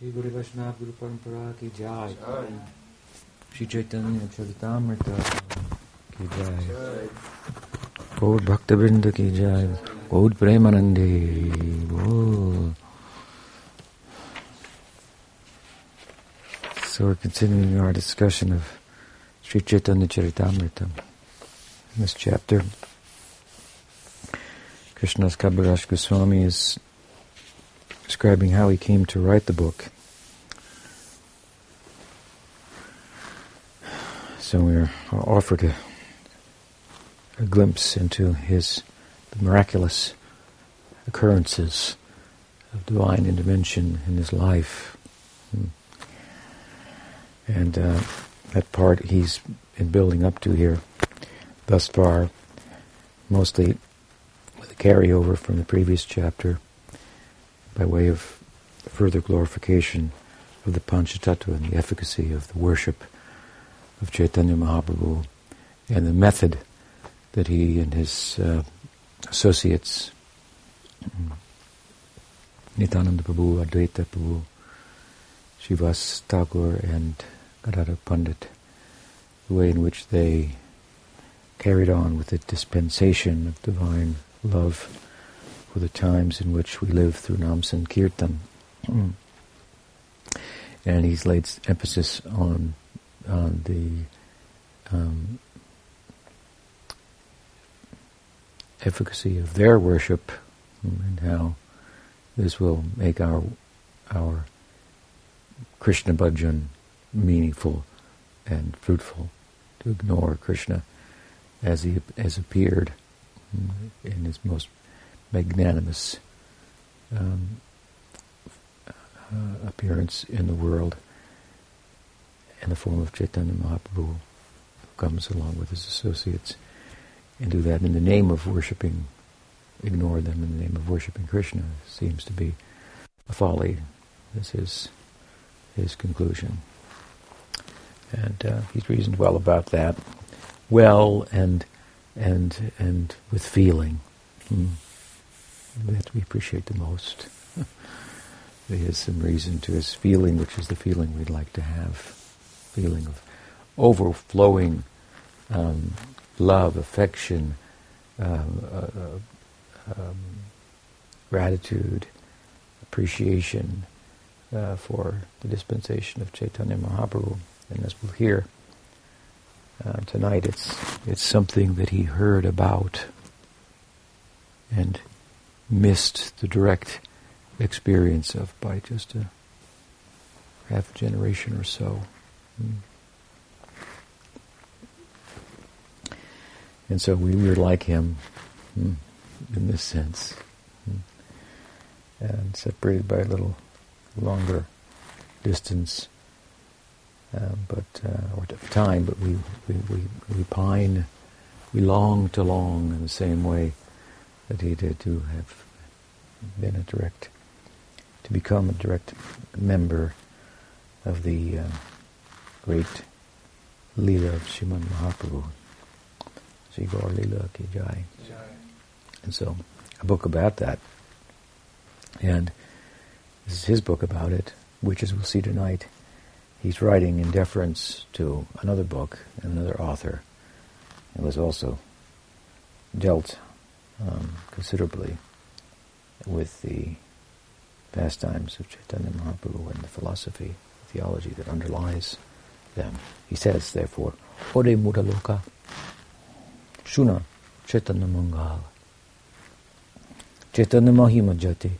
श्री की जय श्री चैतन्य चरितामृता वो so continuing our discussion of Shri Chaitanya Charitamritam this chapter Krishnadas Kaviraj Goswami is describing how he came to write the book. So we are offered a, a glimpse into his miraculous occurrences of divine intervention in his life. And uh, that part he's been building up to here thus far, mostly with a carryover from the previous chapter by way of further glorification of the Panchatattva and the efficacy of the worship of Chaitanya Mahaprabhu and the method that he and his uh, associates, Nityananda Prabhu, Advaita Prabhu, Srivas Thakur and Gadadhar Pandit, the way in which they carried on with the dispensation of divine love for the times in which we live through Nam Sankirtan. and he's laid emphasis on, on the um, efficacy of their worship and how this will make our our Krishna bhajan meaningful and fruitful. To ignore Krishna as he has appeared in his most magnanimous um, uh, appearance in the world in the form of Chaitanya Mahaprabhu, who comes along with his associates, and do that in the name of worshipping, ignore them in the name of worshipping Krishna seems to be a folly. This is his conclusion. And uh, he's reasoned well about that, well and and and with feeling. Hmm. That we appreciate the most. there is some reason to his feeling, which is the feeling we'd like to have, feeling of overflowing um, love, affection, um, uh, uh, um, gratitude, appreciation uh, for the dispensation of Chaitanya Mahaprabhu. And as we'll hear uh, tonight, it's it's something that he heard about and missed the direct experience of by just a half a generation or so. Mm. And so we were like him mm, in this sense. Mm. And separated by a little longer distance, uh, but uh, or time, but we, we, we, we pine, we long to long in the same way that he did to have been a direct, to become a direct member of the uh, great Leela of Sriman Mahaprabhu. Sri Leela Jai. And so, a book about that. And this is his book about it, which, as we'll see tonight, he's writing in deference to another book, another author. It was also dealt um, considerably with the pastimes of Chaitanya Mahaprabhu and the philosophy, theology that underlies them. He says, therefore, Ode Mudaloka Shuna Chaitanya Mangal Chaitanya Mahima Jati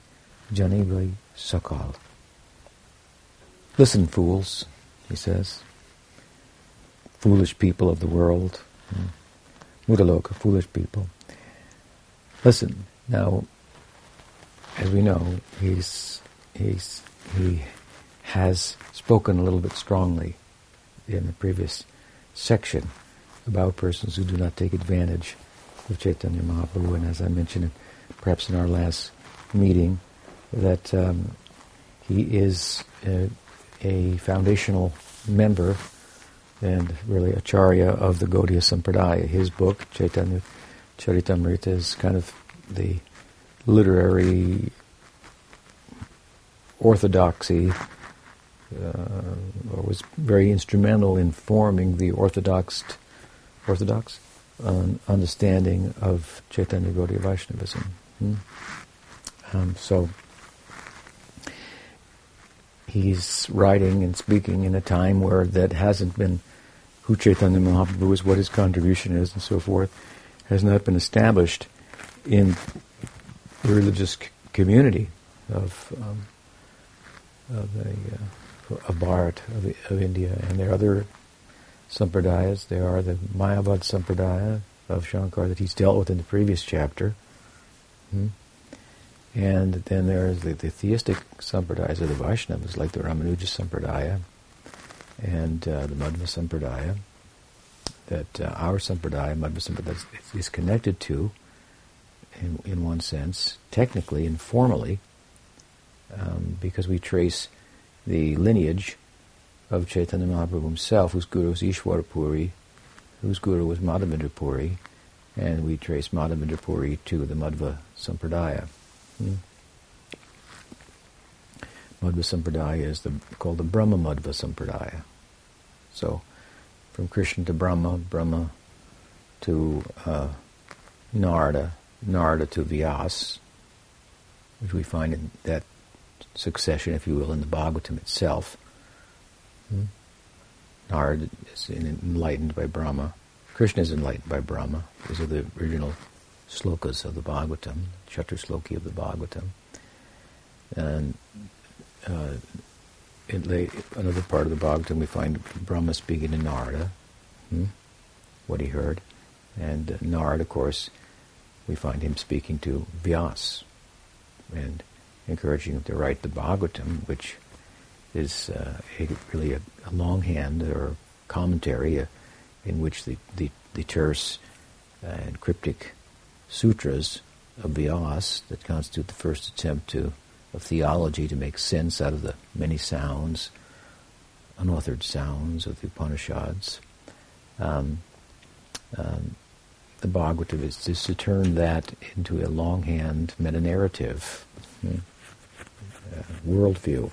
Janivai Sakal. Listen, fools, he says. Foolish people of the world. Mudaloka, foolish people. Listen, now, as we know, he's, he's, he has spoken a little bit strongly in the previous section about persons who do not take advantage of Chaitanya Mahaprabhu, and as I mentioned, perhaps in our last meeting, that um, he is a, a, foundational member and really acharya of the Gaudiya Sampradaya. His book, Chaitanya Charitamrita, is kind of the literary orthodoxy uh, or was very instrumental in forming the orthodox, orthodox understanding of Chaitanya Gaudiya Vaishnavism. Hmm? Um, so he's writing and speaking in a time where that hasn't been who Chaitanya Mahaprabhu is, what his contribution is, and so forth, has not been established in the religious c- community of um, of, a, uh, of Bharat, of, of, India. And there are other sampradayas. There are the Mayavad sampradaya of Shankar that he's dealt with in the previous chapter. Hmm? And then there's the, the theistic sampradayas of the Vaishnavas, like the Ramanuja sampradaya and uh, the Madhva sampradaya, that uh, our sampradaya, Madhva sampradaya, is connected to, in, in one sense, technically and formally, um, because we trace the lineage of Chaitanya Mahaprabhu himself, whose guru was Ishwara Puri, whose guru was Madhavendra and we trace Madhavendra to the Madhva Sampradaya. Hmm. Madhva Sampradaya is the, called the Brahma Madhva Sampradaya. So, from Krishna to Brahma, Brahma to uh, Narada, Narada to Vyas, which we find in that succession, if you will, in the Bhagavatam itself. Hmm? Narada is enlightened by Brahma. Krishna is enlightened by Brahma. These are the original slokas of the Bhagavatam, Chatusloki of the Bhagavatam. And uh, in another part of the Bhagavatam, we find Brahma speaking to Narada, hmm? what he heard. And Narada, of course, we find him speaking to Vyas. And encouraging him to write the Bhagavatam, which is uh, a, really a, a, longhand or commentary uh, in which the, the, the terse and cryptic sutras of Vyas that constitute the first attempt to of theology to make sense out of the many sounds, unauthored sounds of the Upanishads. Um, um, the Bhagavatam is, is to turn that into a longhand meta-narrative. Hmm uh, worldview,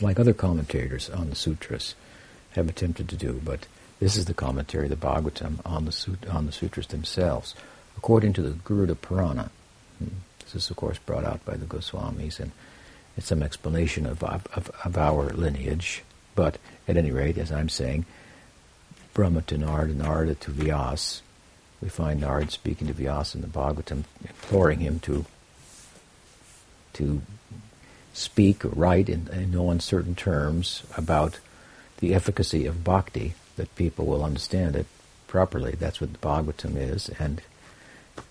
like other commentators on the sutras have attempted to do, but this is the commentary, the Bhagavatam, on the, on the sutras themselves, according to the Garuda Purana. Hmm. This is, of course, brought out by the Goswamis, and it's some explanation of, of, of our lineage. But at any rate, as I'm saying, Brahma to Narada, Narada to Vyas, we find Narada speaking to Vyas in the Bhagavatam, imploring him to to speak or write in, in no uncertain terms about the efficacy of bhakti, that people will understand it properly. That's what the Bhagavatam is, and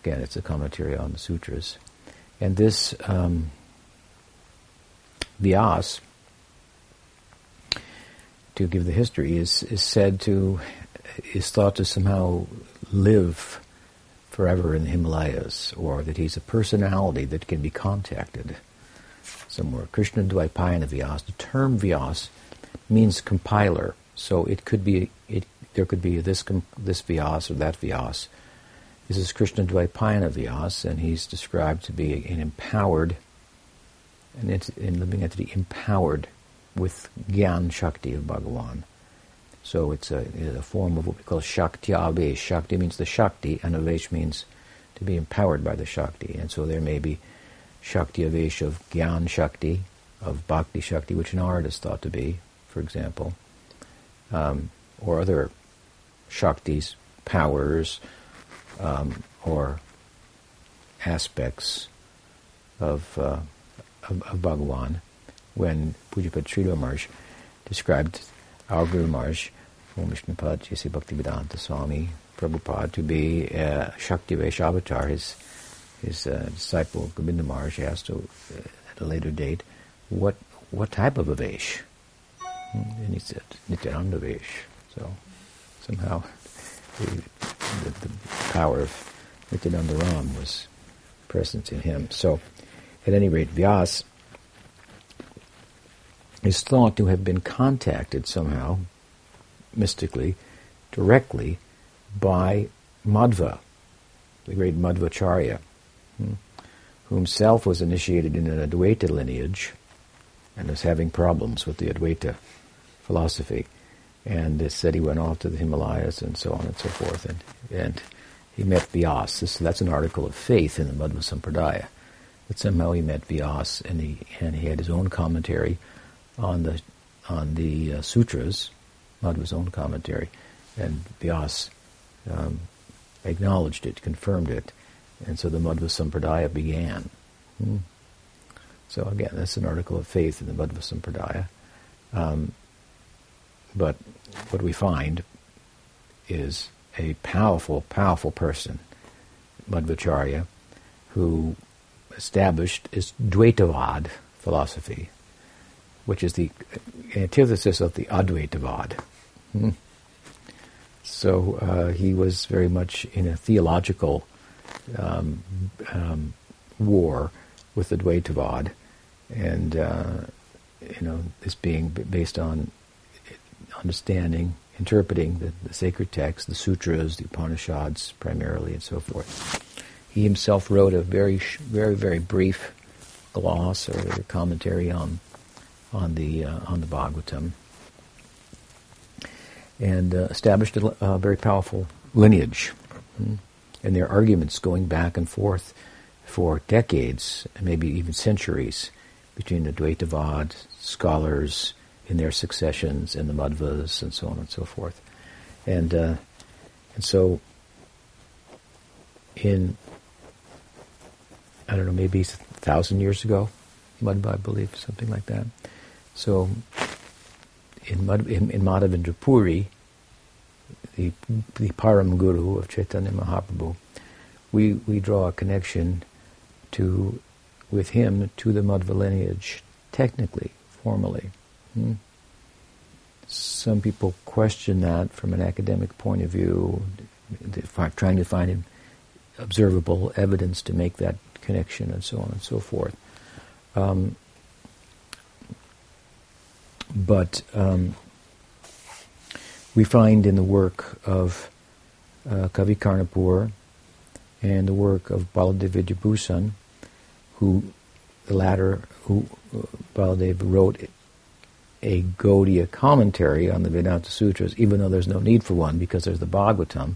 again, it's a commentary on the sutras. And this um, Vyas, to give the history, is, is said to, is thought to somehow live forever in the Himalayas, or that he's a personality that can be contacted somewhere. Krishna Dvaipayana Vyas. The term Vyas means compiler, so it could be it. There could be this this Vyas or that Vyas. This is Krishna Dvaipayana Vyas, and he's described to be an empowered, an, in living entity empowered with Gyan Shakti of Bhagavan. So it's a, it's a form of what we call Shakti Avesh. Shakti means the Shakti, and Avesh means to be empowered by the Shakti. And so there may be Shakti Avesh of Gyan Shakti, of Bhakti Shakti, which an artist thought to be, for example, um, or other Shaktis, powers, um, or aspects of, uh, of, of Bhagavan. When Pujyapad Sridhar described our Guru Maharaj, Om Vishnupad Jesse Bhaktivedanta Swami Prabhupada, to be a Shakti Vesh avatar. His, his uh, disciple Govinda Maharaj asked uh, at a later date, what what type of a Vesh? And he said, Nityananda Vesh. So somehow the, the power of Nityananda Ram was present in him. So at any rate, Vyas is thought to have been contacted somehow, mystically, directly, by Madhva, the great Madhvacharya, hmm, who himself was initiated in an Advaita lineage, and was having problems with the Advaita philosophy. And it said he went off to the Himalayas and so on and so forth. And, and he met Vyas. This, that's an article of faith in the Madhva Sampradaya. But somehow he met Vyas and he, and he had his own commentary on the, on the uh, sutras, Madhva's own commentary. And Vyas um, acknowledged it, confirmed it. And so the Madhva Sampradaya began. Hmm. So again, that's an article of faith in the Madhva Sampradaya. Um, but what we find is a powerful, powerful person, Madhvacharya, who established his Dvaitavad philosophy, which is the antithesis of the Advaitavad. Hmm. So uh, he was very much in a theological um, um, war with the Advaitavad, and uh, you know this being based on understanding, interpreting the, the sacred texts, the sutras, the Upanishads primarily, and so forth. He himself wrote a very, very, very brief gloss or commentary on on the uh, on the Bhagavatam, and uh, established a, very powerful lineage. Mm. And their arguments going back and forth for decades, maybe even centuries, between the Advaitavad scholars in their successions and the Madhvas and so on and so forth. And uh, and so in I don't know, maybe a thousand years ago, Madhva, I believe, something like that. So in, in, in Madhavendra Puri, the, the Param Guru of Chaitanya Mahaprabhu, we, we draw a connection to with him to the Madhva lineage, technically, formally. Hmm? Some people question that from an academic point of view, trying to find observable evidence to make that connection and so on and so forth. Um, but um, we find in the work of uh, Kavi Karnapur and the work of Baladev Vidyabhusan, who the latter, who uh, Baladev wrote a Gaudiya commentary on the Vedanta Sutras, even though there's no need for one because there's the Bhagavatam.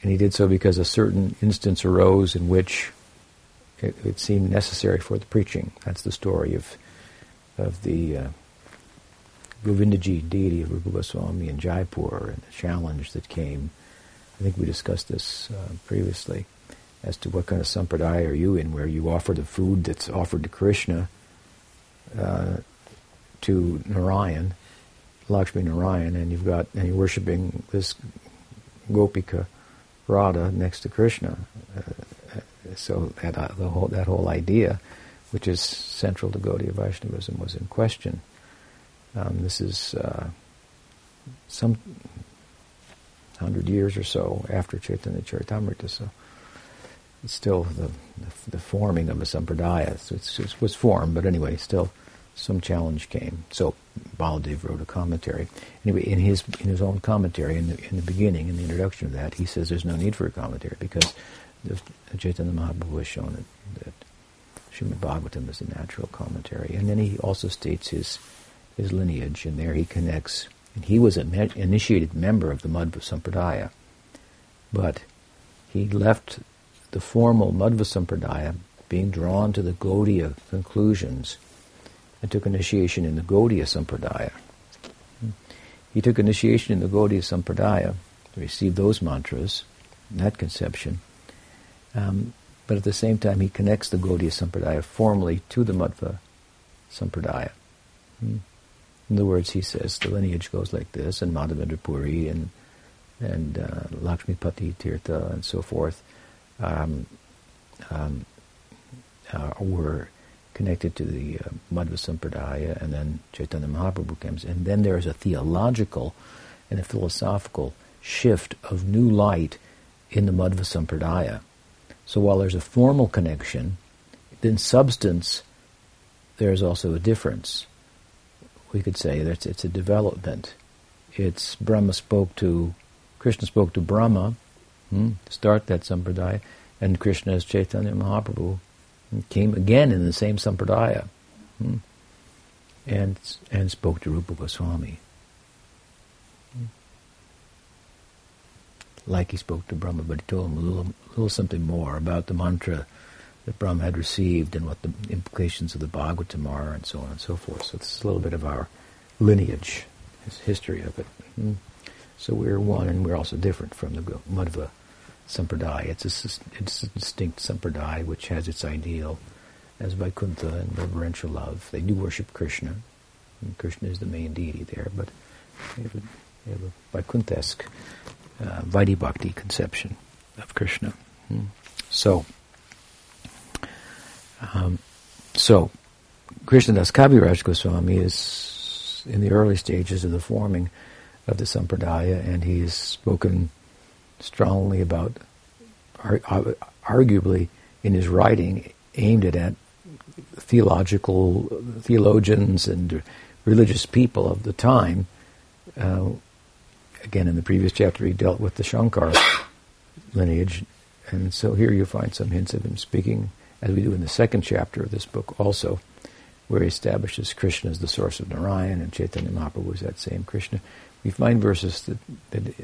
And he did so because a certain instance arose in which it, it seemed necessary for the preaching. That's the story of of the uh, Govindaji deity of Rupa Goswami in Jaipur and the challenge that came. I think we discussed this uh, previously as to what kind of sampradaya are you in, where you offer the food that's offered to Krishna uh, to Narayan, Lakshmi Narayan, and you've got and you're worshiping this Gopika Radha next to Krishna. Uh, so that, uh, whole, that whole idea, which is central to Gaudiya Vaishnavism, was in question. Um, this is uh, some hundred years or so after Chaitanya Charitamrita, so it's still the, the, the forming of a sampradaya. So it was formed, but anyway, still some challenge came. So Baladev wrote a commentary. Anyway, in his in his own commentary, in the, in the beginning, in the introduction of that, he says there's no need for a commentary because the Chaitanya Mahaprabhu has shown it, that Srimad Bhagavatam is a natural commentary. And then he also states his his lineage, and there he connects. And he was an initiated member of the Madhva Sampradaya, but he left the formal Madhva Sampradaya, being drawn to the Gaudiya conclusions, and took initiation in the Gaudiya Sampradaya. He took initiation in the Gaudiya Sampradaya, received those mantras, that conception, um, but at the same time, he connects the Gaudiya Sampradaya formally to the Madhva Sampradaya. Hmm. In other words, he says the lineage goes like this, and Madhavendra Puri and and uh, Lakshmipati Tirtha and so forth um, um, uh, were connected to the uh, Madhva Sampradaya, and then Chaitanya Mahaprabhu comes. And then there is a theological and a philosophical shift of new light in the Madhva Sampradaya. So while there's a formal connection, in substance, there's also a difference. We could say that it's a development. It's Brahma spoke to, Krishna spoke to Brahma hmm, start that sampradaya, and Krishna as Chaitanya Mahaprabhu came again in the same sampradaya. Hmm. and and spoke to Rupa Goswami. Like he spoke to Brahma, but he told him a little, little something more about the mantra that Brahma had received and what the implications of the Bhagavatam are, and so on and so forth. So this is a little bit of our lineage, his history of it. Mm-hmm. So we're one, and we're also different from the Madhva Sampradaya. It's a, it's a distinct Sampradaya which has its ideal as Vaikuntha and reverential love. They do worship Krishna, and Krishna is the main deity there, but they have a, they have a uh, Vaidhi Bhakti conception of Krishna. Hmm. So, um, so Krishnadas Kaviraj Goswami is in the early stages of the forming of the Sampradaya, and he has spoken strongly about, arguably in his writing, aimed it at theological theologians and religious people of the time. Uh, again, in the previous chapter, he dealt with the Shankar lineage, and so here you find some hints of him speaking, as we do in the second chapter of this book, also, where he establishes Krishna as the source of Narayan, and Chaitanya Mahaprabhu is that same Krishna. We find verses that, that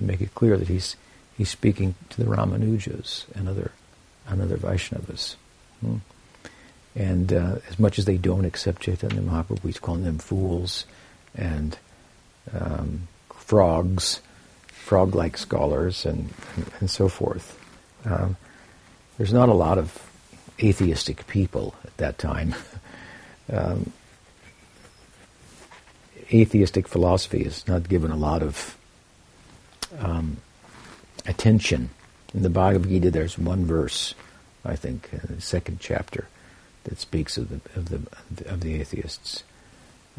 make it clear that he's he's speaking to the Ramanujas and other other Vaishnavas. Hmm. And uh, as much as they don't accept Chaitanya Mahaprabhu, he's calling them fools and um, frogs, frog-like scholars, and, and, and so forth. Um, there's not a lot of atheistic people at that time. um, atheistic philosophy is not given a lot of um, attention. In the Bhagavad Gita, there's one verse, I think, in the second chapter, that speaks of the of the of the atheists.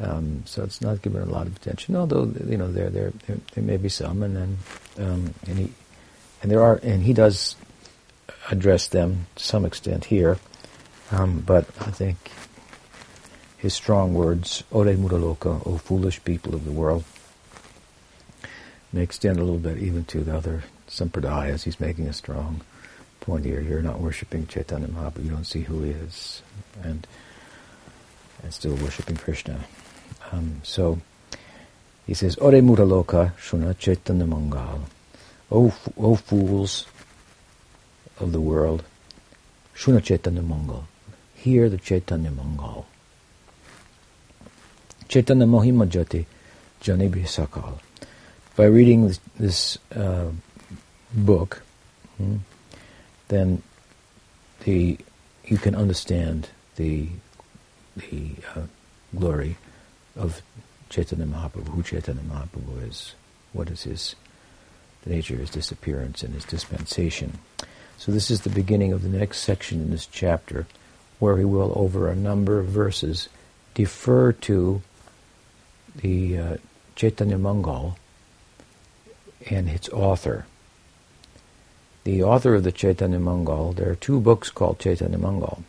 Um, so it's not given a lot of attention, although you know there there there, there may be some, and then um, and he and there are and he does address them to some extent here, um, but I think his strong words, Ore Muraloka, O foolish people of the world, may extend a little bit even to the other sampradayas. He's making a strong point here. You're not worshipping Chaitanya Mahaprabhu. You don't see who he is, and and still worshipping Krishna. Um, so he says, Ore Muraloka Shuna Chaitanya Mangal. O, o fools of the world, Shuna Chaitanya Mangal. Hear the Chaitanya Mangal. Chaitanya Mohima Jati Janibhi. By reading this, uh, book, hmm, then the you can understand the the uh, glory of Chaitanya Mahaprabhu, who Chaitanya Mahaprabhu is, what is his nature his disappearance and his dispensation. So this is the beginning of the next section in this chapter, where he will, over a number of verses, defer to the uh, Chaitanya Mangal and its author. The author of the Chaitanya Mangal, there are two books called Chaitanya Mangal.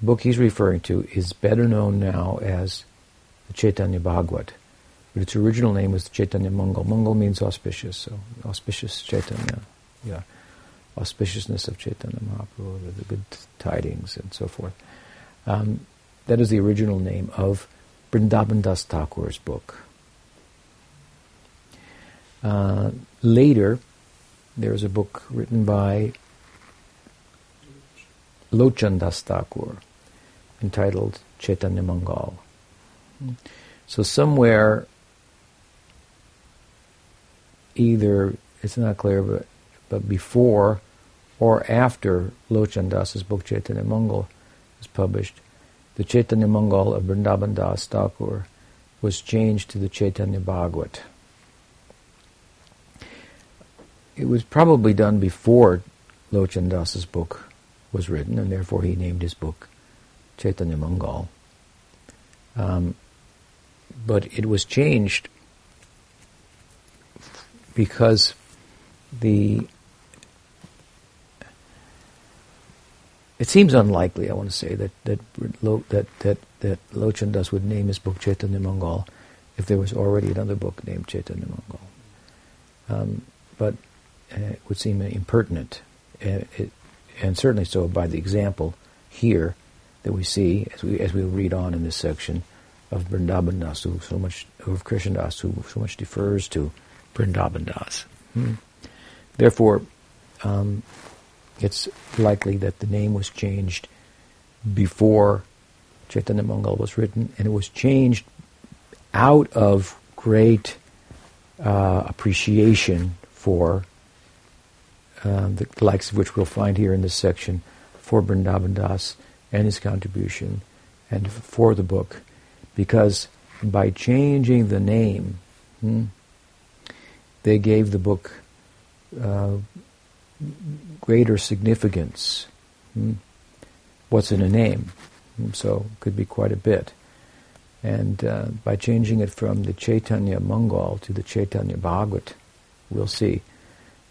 The book he's referring to is better known now as the Chaitanya Bhagavat, but its original name was Chaitanya Mangal. Mangal means auspicious, so auspicious Chaitanya, yeah, auspiciousness of Chaitanya Mahaprabhu, the good tidings and so forth. Um, that is the original name of Vrindavan Das Thakur's book. Uh, later, there is a book written by Lochan Das Thakur entitled Chaitanya Mangal. So somewhere, either it's not clear, but but before or after Lochan Das's book Chaitanya Mangal was published, the Chaitanya Mangal of Vrindavan Das Thakur was changed to the Chaitanya Bhagavat. It was probably done before Lochan Das's book was written, and therefore he named his book Chaitanya Mangal. Um, but it was changed because the It seems unlikely, I want to say, that that that that that Lochan Das would name his book Chaitanya Mangal if there was already another book named Chaitanya Mangal. Um, but uh, it would seem impertinent, uh, it, and certainly so by the example here that we see as we as we read on in this section of Vrindavan Das, who so much, of Krishna Das, who so much defers to Vrindavan Das. Hmm. Therefore, um, it's likely that the name was changed before Chaitanya Mangal was written, and it was changed out of great uh, appreciation for um, the likes of which we'll find here in this section for Vrindavan Das and his contribution and for the book, because by changing the name, hmm, they gave the book uh, greater significance. Hmm? What's in a name? Hmm, so it could be quite a bit. And uh, by changing it from the Chaitanya Mangal to the Chaitanya Bhagavat, we'll see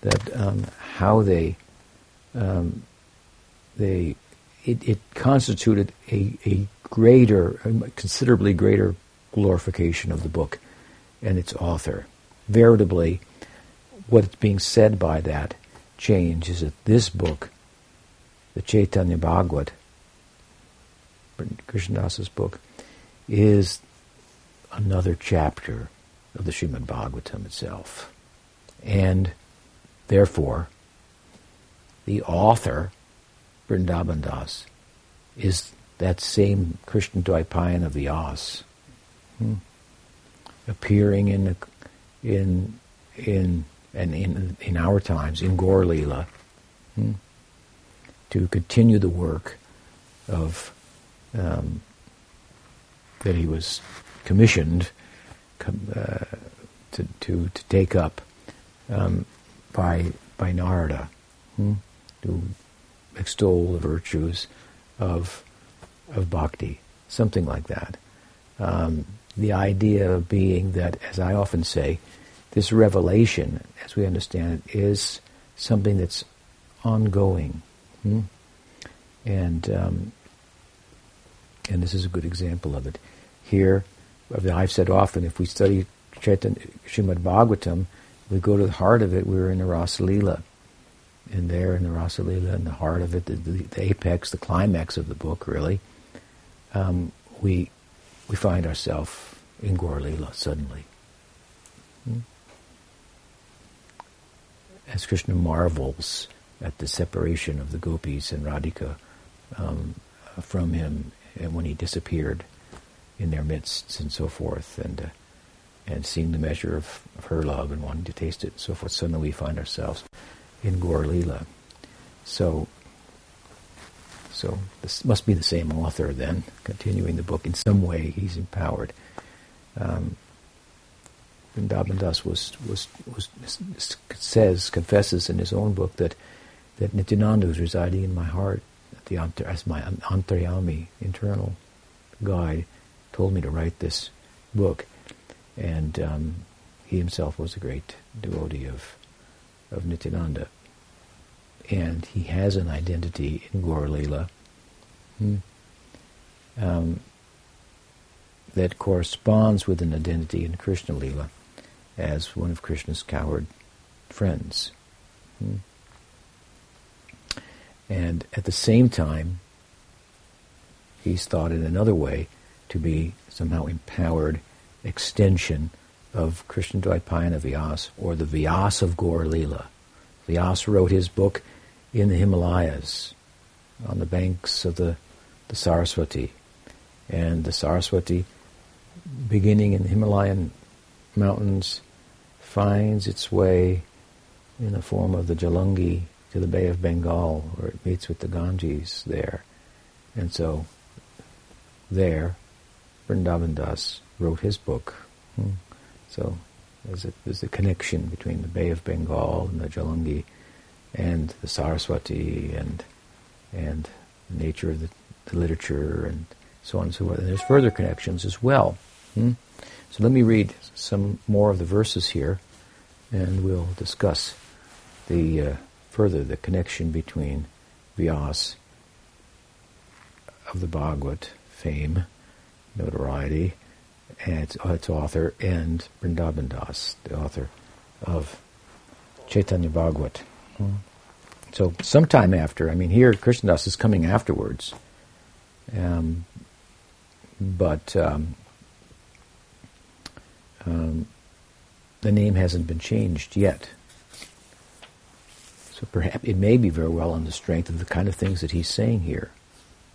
that um, how they um, they it, it, constituted a, a greater, a considerably greater glorification of the book and its author. Veritably, what's being said by that change is that this book, the Chaitanya Bhagavat, Krishnadasa's book, is another chapter of the Srimad Bhagavatam itself. And therefore, the author, Vrindavan Das, is that same Krishna Dvaipayana Vyas, hmm, appearing in, in, in and in, in our times, in Gaur Leela, hmm, to continue the work of um, that he was commissioned uh, to, to, to take up um, by, by Narada, hmm, to extol the virtues of, of bhakti, something like that. Um, the idea being that, as I often say, this revelation, as we understand it, is something that's ongoing. Hmm? And um, and this is a good example of it. Here, I've said often, if we study Chaitanya, Bhagavatam, we go to the heart of it, we're in the Rasa Lila. And there in the Rasa Lila, in the heart of it, the, the, the apex, the climax of the book, really, um, we, we find ourselves in Gaur Lila suddenly. Hmm? As Krishna marvels at the separation of the gopis and Radhika um, from him and when he disappeared in their midst and so forth, and uh, and seeing the measure of, of, her love and wanting to taste it and so forth, suddenly we find ourselves in Gaur. So, so this must be the same author then, continuing the book. In some way, he's empowered. Um, Vrindavan Das was, was, was, says, confesses in his own book that, that Nityananda was residing in my heart the, as my antaryami, internal guide, told me to write this book. And um, he himself was a great devotee of, of Nityananda. And he has an identity in Gaur Leela hmm, um, that corresponds with an identity in Krishna Leela as one of Krishna's coward friends. Hmm. And at the same time, he's thought in another way to be somehow empowered extension of Krishna Dvaipayana Vyas, or the Vyas of Gaur Leela. Vyas wrote his book in the Himalayas, on the banks of the, the Saraswati. And the Saraswati, beginning in the Himalayan mountains, finds its way in the form of the Jalungi to the Bay of Bengal, where it meets with the Ganges there. And so there, Vrindavan Das wrote his book. Hmm. So there's a, there's a connection between the Bay of Bengal and the Jalungi and the Saraswati and and the nature of the, the literature and so on and so forth. And there's further connections as well. Hmm? So let me read some more of the verses here, and we'll discuss the uh, further the connection between Vyas of the Bhagavad fame, notoriety, and its, its author, and Vrindavan Das, the author of Chaitanya Bhagavat. So sometime after, I mean, here Krishnadas is coming afterwards, um, but um, um, the name hasn't been changed yet. So perhaps it may be very well on the strength of the kind of things that he's saying here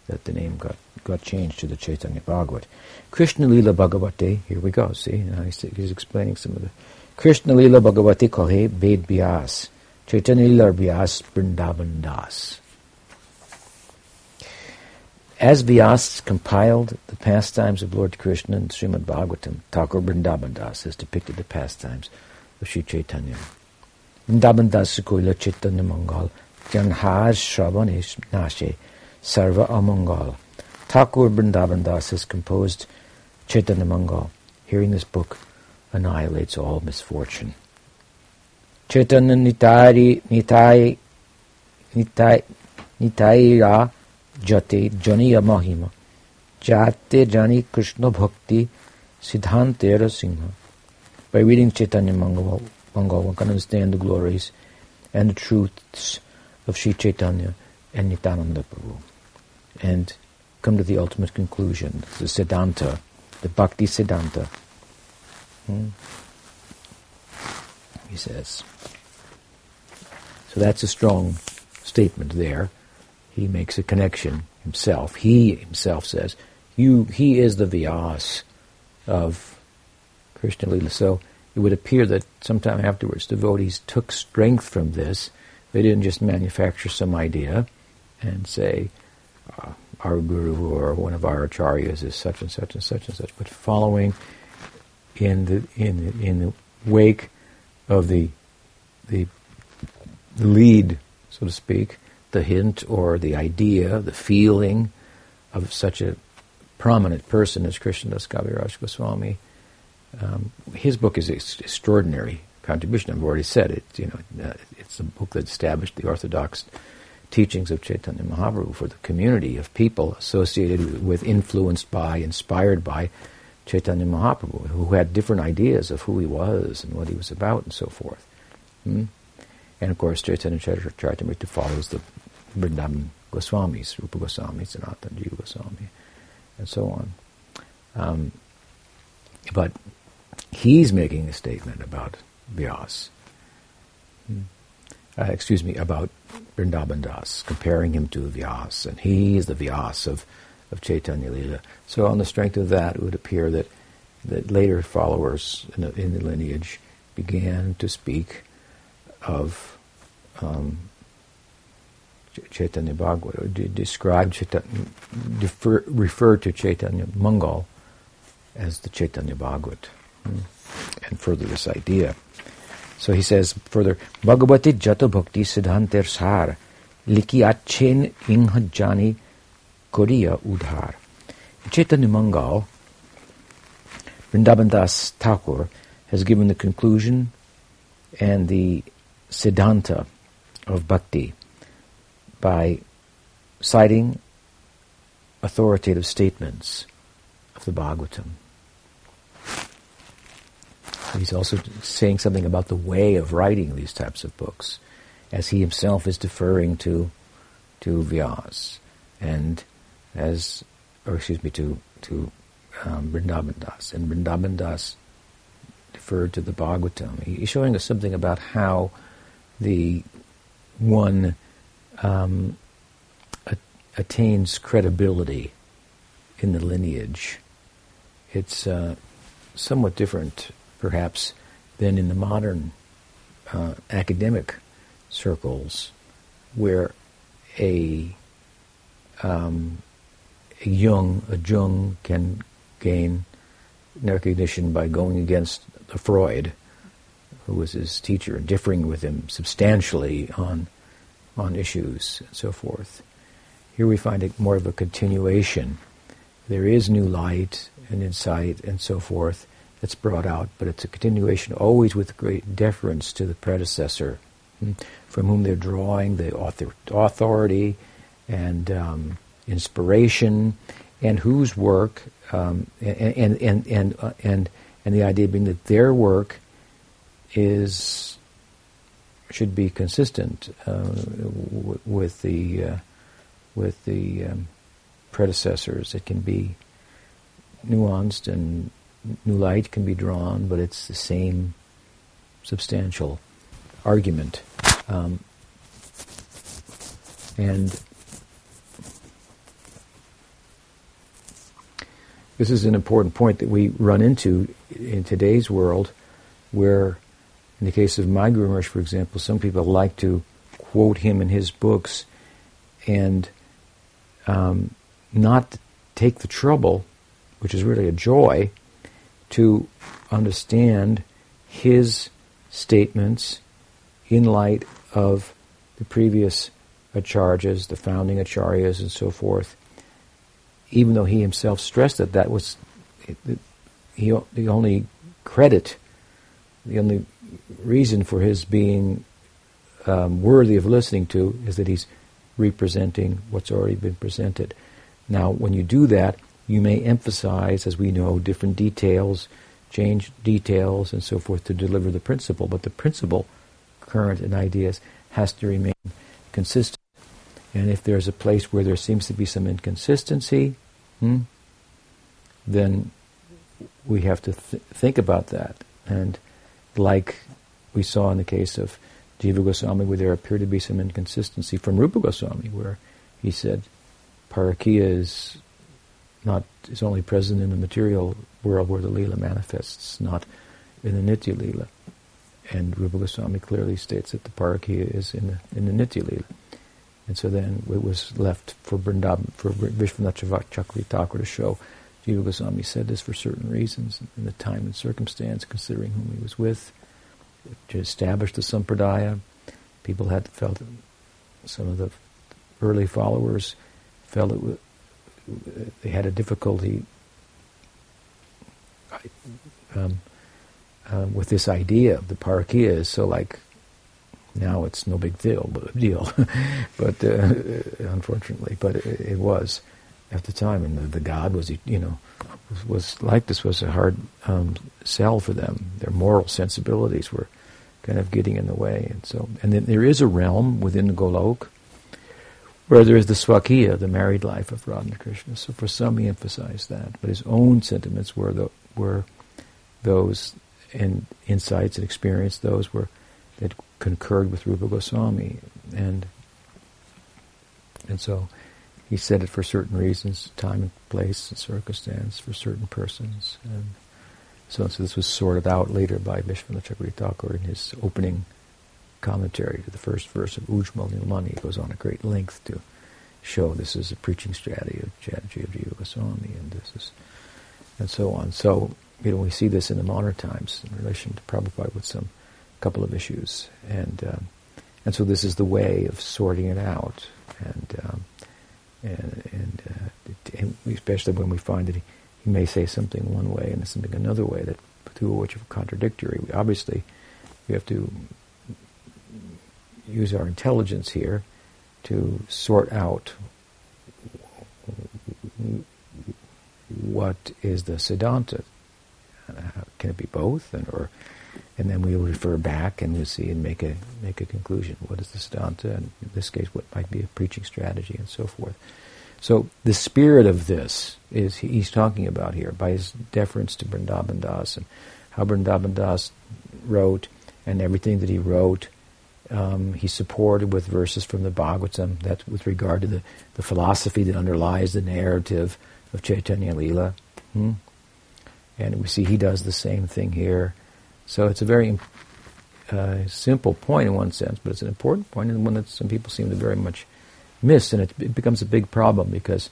that the name got, got changed to the Chaitanya Bhagavat. Krishna Lila Bhagavate, here we go, see, he's, he's explaining some of the. Krishna Lila Bhagavate Kohe Ved Vyas, Chaitanya Lila Vyas Vrindavan Das. As Vyas compiled the pastimes of Lord Krishna in Srimad Bhagavatam, Thakur Vrindavan Das has depicted the pastimes of Sri Chaitanya. Vrindavan Das Sukoila Chaitanya Mangal, Janhaj Shravanish Nashe, Sarva Amangal. Thakur Vrindavan Das has composed Chaitanya Mangal. Hearing this book annihilates all misfortune. Chaitanya Nitari Nitai Nitai Nitaira Jate Janiya Mahima Jate Jani Krishna Bhakti Siddhantera Singha. By reading Chaitanya Mangal, one can understand the glories and the truths of Sri Chaitanya and Nityananda Prabhu and come to the ultimate conclusion, the Siddhanta, the Bhakti Siddhanta. Hmm? He says. So that's a strong statement there. He makes a connection himself. He himself says, "You." He is the Vyas of Krishna Lila. So it would appear that sometime afterwards, devotees took strength from this. They didn't just manufacture some idea and say, uh, our guru or one of our acharyas is such and such and such and such, but following in the in the, in the wake of the the the lead, so to speak, the hint or the idea, the feeling of such a prominent person as Krishnadas Kaviraj Goswami. Um, his book is an extraordinary contribution. I've already said it. You know, uh, it's a book that established the orthodox teachings of Chaitanya Mahaprabhu for the community of people associated with, influenced by, inspired by Chaitanya Mahaprabhu, who had different ideas of who he was and what he was about and so forth. Hmm? And of course, Chaitanya Charitamrita follows the Vrindavan Goswamis, Rupa Goswami, Sanatana Jiva Goswami, and so on. Um, but he's making a statement about Vyas. Hmm uh, excuse me, about Vrindavan Das, comparing him to Vyas, and he is the Vyas of, of Chaitanya Lila. So on the strength of that, it would appear that, that later followers in the, in the lineage began to speak of um, Chaitanya Bhagavat, or de- describe Chaitanya, defer, refer to Chaitanya Mangal as the Chaitanya Bhagavat, hmm, and further this idea. So he says further, Bhagavati Jato Bhakti Siddhanter Sar Liki Achen Inghajani Koriya Udhar. Chaitanya Mangal, Vrindavan Das Thakur, has given the conclusion and the Siddhanta of Bhakti by citing authoritative statements of the Bhagavatam. He's also saying something about the way of writing these types of books, as he himself is deferring to to Vyas and as, or excuse me, to to um, Das, and Vrindavan Das deferred to the Bhagavatam. He's showing us something about how the one um, a- attains credibility in the lineage. It's uh, somewhat different perhaps, than in the modern uh, academic circles, where a, um, a Jung, a Jung can gain recognition by going against Freud, who was his teacher, and differing with him substantially on on issues and so forth. Here we find it more of a continuation. There is new light and insight and so forth, that's brought out, but it's a continuation always with great deference to the predecessor, hmm, from whom they're drawing the author, authority and um, inspiration, and whose work, um, and and and and, uh, and and the idea being that their work is should be consistent uh, w- with the uh, with the um, predecessors. It can be nuanced and new light can be drawn, but it's the same substantial argument. Um, and this is an important point that we run into in today's world, where, in the case of my Guru Maharaj, for example, some people like to quote him in his books and um, not take the trouble, which is really a joy, to understand his statements in light of the previous acharyas, the founding acharyas, and so forth. Even though he himself stressed that that was he, the only credit, the only reason for his being um, worthy of listening to is that he's representing what's already been presented. Now, when you do that, you may emphasize, as we know, different details, change details, and so forth to deliver the principle. But the principle, current in ideas, has to remain consistent. And if there's a place where there seems to be some inconsistency, hmm, then we have to th- think about that. And like we saw in the case of Jiva Goswami, where there appeared to be some inconsistency from Rupa Goswami, where he said Parakiya is not is only present in the material world where the lila manifests, not in the nitya lila. And Rupa Goswami clearly states that the Parakiya is in the in the nitya lila. And so then it was left for Vrindavan, for Vishwanath Chakravarti Thakur to show Jiva Goswami said this for certain reasons, in the time and circumstance, considering whom he was with, to establish the Sampradaya. People had felt, some of the early followers felt it they had a difficulty um, uh, with this idea of the parakiya. So like now it's no big deal, but deal, but uh, unfortunately, but it, it, was at the time, and the, the, God was you know was, was, like this was a hard um, sell for them. Their moral sensibilities were kind of getting in the way, and so and then there is a realm within the Golok where there is the swakiya, the married life of Radha Krishna. So for some he emphasized that, but his own sentiments were the, were those and insights and experience those were that concurred with Rupa Goswami, and and so he said it for certain reasons, time and place and circumstance for certain persons, and so, so this was sorted out later by Vishwanath Chakravarti in his opening commentary to the first verse of Ujjval Nilmani. He goes on a great length to show this is a preaching strategy of strategy of Jiva Goswami, and this is, and so on. So, you know, we see this in the modern times in relation to Prabhupada with some couple of issues, and um, and so this is the way of sorting it out, and um, and, and, uh, and, especially when we find that he, he may say something one way and something another way that two of which are contradictory. We obviously we have to use our intelligence here to sort out what is the Siddhanta. can it be both? And, or, and then we'll refer back and we'll see and make a, make a conclusion. What is the Siddhanta? And in this case, what might be a preaching strategy and so forth. So the spirit of this is he's talking about here by his deference to Vrindavan Das and how Vrindavan Das wrote and everything that he wrote um, he supported with verses from the Bhagavatam that with regard to the, the philosophy that underlies the narrative of Chaitanya Lila. Hmm? And we see he does the same thing here. So it's a very uh, simple point in one sense, but it's an important point and one that some people seem to very much miss, and it, it becomes a big problem because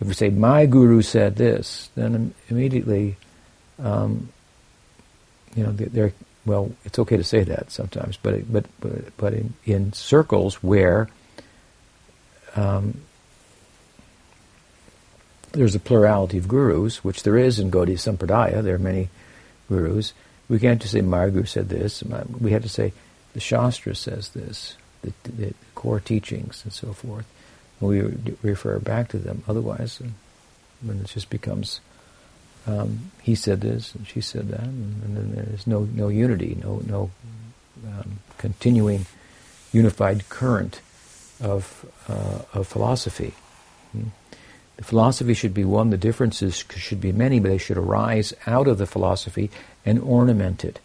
if we say my guru said this, then immediately, um, you know, well, it's okay to say that sometimes, but but but, but in, in circles where um, there's a plurality of gurus, which there is in Gaudiya Sampradaya, there are many gurus. We can't just say guru said this. We have to say the Shastra says this, the, the core teachings and so forth. And we refer back to them. Otherwise, when it just becomes um, he said this and she said that, and, and then there's no no unity, no no um, continuing unified current of uh, of philosophy. Hmm. The philosophy should be one, the differences should be many, but they should arise out of the philosophy and ornament it.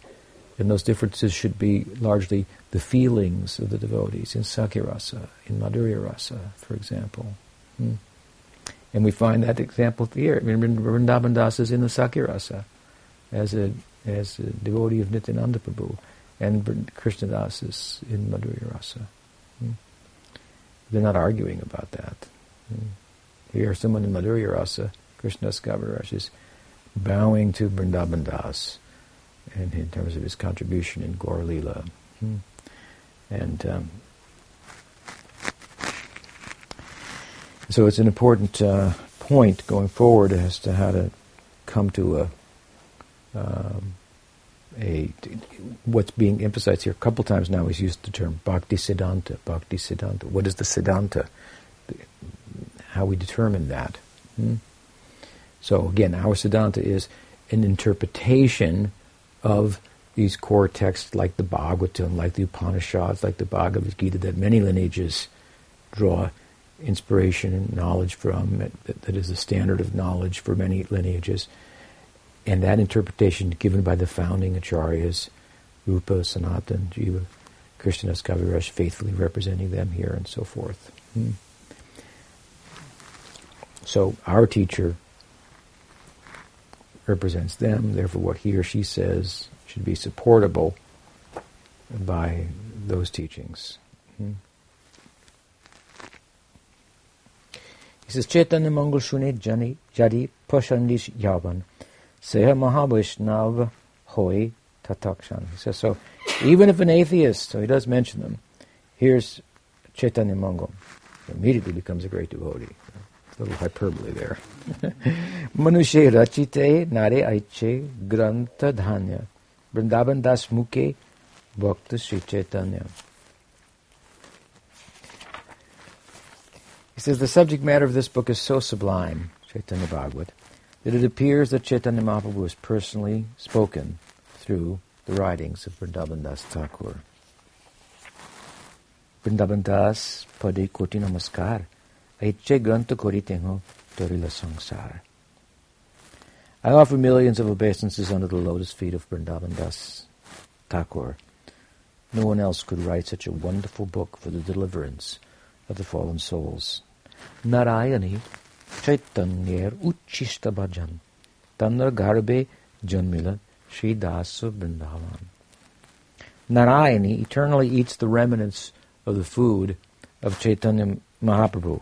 And those differences should be largely the feelings of the devotees in Sakhya in Madhurya Rasa, for example. Hmm. And we find that example here. Vrindavan Das is in the Sakhya as a, as a devotee of Nityananda Prabhu, and Krishna Das is in Madhurya Rasa. Hmm. They're not arguing about that. Hmm. Here, someone in Madhurya Rasa, Krishna Kaviraj, is bowing to Vrindavan Das in, in terms of his contribution in Gaur Lila. Hmm. And um, so it's an important uh, point going forward as to how to come to a, um, a what's being emphasized here a couple times now is used the term bhakti siddhanta. Bhakti siddhanta. What is the siddhanta? How we determine that. Hmm? So again, our siddhanta is an interpretation of these core texts like the Bhagavatam, like the Upanishads, like the Bhagavad Gita, that many lineages draw inspiration and knowledge from, that, that is the standard of knowledge for many lineages. And that interpretation given by the founding acharyas, Rupa, Sanatan, Jiva, Krishnadas Kaviraj, faithfully representing them here and so forth. Hmm. So our teacher represents them, therefore what he or she says should be supportable by those teachings. Hmm. He says, Chaitanya Mangal Shune Jani Jadi Pashandish Yavan Seha Mahavaishnav Hoi Tatakshan. He says, so even if an atheist, so he does mention them, here's Chaitanya Mangal, immediately becomes a great devotee. Little hyperbole there. Manushe Rachite Nare Aiche Granta Dhanya Vrindavan Das Mukhe Bhakta Sri Chaitanya. He says the subject matter of this book is so sublime, Chaitanya Bhagavat, that it appears that Chaitanya Mahaprabhu was personally spoken through the writings of Vrindavan Das Thakur. Vrindavan Das Pade Koti Namaskar Aiche Granta Kori Torila Sangsar. I offer millions of obeisances under the lotus feet of Vrindavan Das Thakur. No one else could write such a wonderful book for the deliverance of the fallen souls. Narayani Chaitanya Uchishta Bhajan Tanra Garbe Janmila Sri Dasa Vrindavan. Narayani eternally eats the remnants of the food of Chaitanya Mahaprabhu.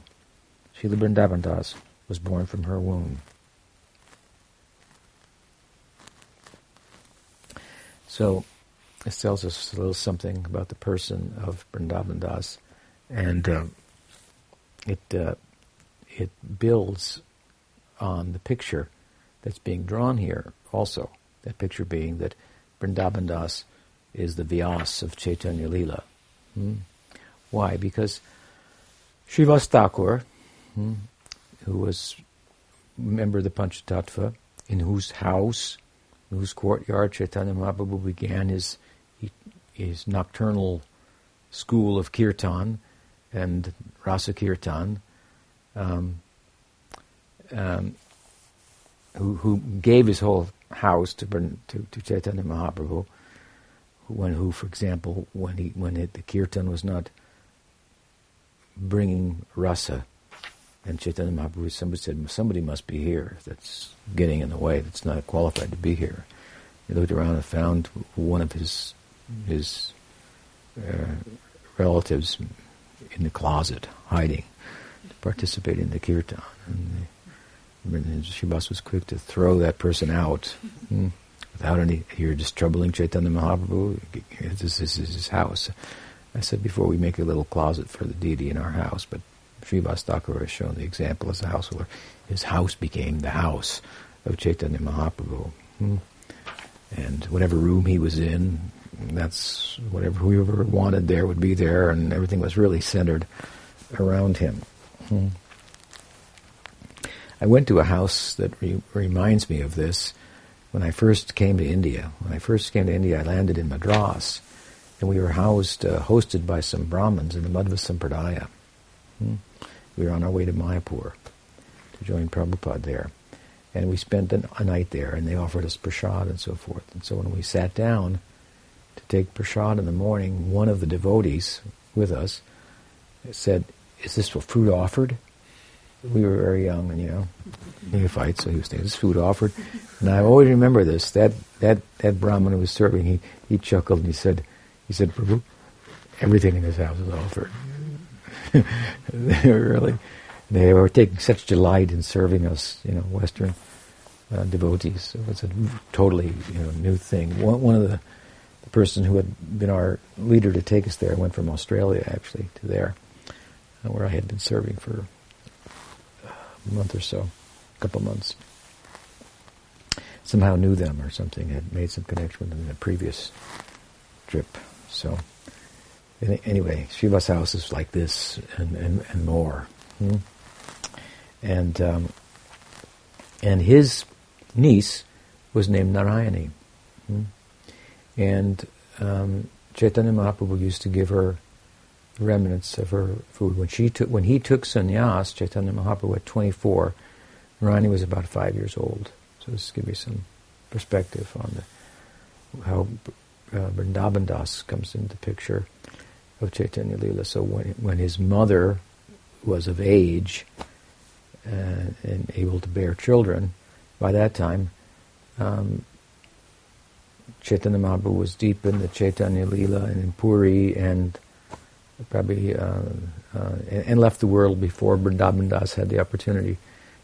Srila Vrindavan Das was born from her womb. So this tells us a little something about the person of Vrindavan Das, and uh, it uh, it builds on the picture that's being drawn here. Also, that picture being that Vrindavan Das is the Vyas of Chaitanya Lila. Hmm? Why? Because Srivas Thakur, hmm, who was member of the Panchatattva, in whose house in whose courtyard Chaitanya Mahaprabhu began his, his nocturnal school of kirtan and rasa kirtan, um, um, who, who gave his whole house to, to, to Chaitanya Mahaprabhu, when who, for example, when he when it, the kirtan was not bringing rasa, and Chaitanya Mahaprabhu, somebody said, somebody must be here that's getting in the way, that's not qualified to be here. He looked around and found one of his his uh, relatives in the closet, hiding, to participate in the kirtan. And, and was quick to throw that person out hmm, without any, you're just troubling Chaitanya Mahaprabhu. This, this is his house. I said before, we make a little closet for the deity in our house, but Srivas has shown the example as a householder. His house became the house of Chaitanya Mahaprabhu. Hmm. And whatever room he was in, that's whatever whoever wanted there would be there, and everything was really centered around him. Hmm. I went to a house that re- reminds me of this when I first came to India. When I first came to India, I landed in Madras, and we were housed, uh, hosted by some Brahmins in the Madhva Sampradaya. Hmm. We were on our way to Mayapur to join Prabhupada there. And we spent a night there, and they offered us prasad and so forth. And so when we sat down to take prasad in the morning, one of the devotees with us said, "Is this what food offered?" We were very young and you know neophytes, so he was saying, is "This food offered," and I always remember this. That that that Brahmin who was serving, he he chuckled and he said, he said, "Prabhu, everything in this house is offered." they were really, they were taking such delight in serving us, you know, Western uh, devotees. It was a totally you know new thing. One, one of the the person who had been our leader to take us there went from Australia actually to there, uh, where I had been serving for a month or so, a couple months. Somehow knew them or something, had made some connection with them in a previous trip. So, anyway, Srivas house is like this and, and, and more. Hmm? And, um, and his niece was named Narayani. Hmm? And um, Chaitanya Mahaprabhu used to give her remnants of her food. When she took, when he took sannyas, Chaitanya Mahaprabhu at 24, Narayani was about five years old. So this gives you some perspective on the, how uh, Vrindavan Das comes into the picture of Chaitanya. So when, when his mother was of age uh, and able to bear children, by that time, um, Chaitanya Mahaprabhu was deep in the Chaitanya Lila and in Puri and probably uh, uh, and left the world before Vrindavan Das had the opportunity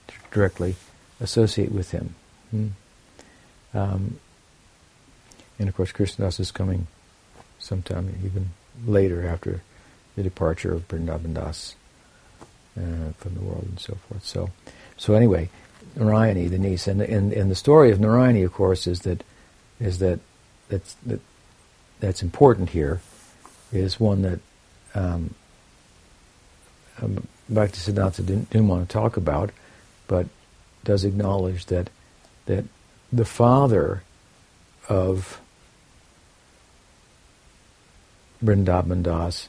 to directly associate with him. Hmm. Um, and of course, Krishnadas is coming sometime even later after the departure of Vrindavan Das uh, from the world and so forth. So, so anyway, Narayani, the niece, and, and and the story of Narayani, of course, is that is that that's that that's important here is one that um, um, Bhaktisiddhanta didn't, didn't want to talk about, but does acknowledge that that the father of Vrindavan Das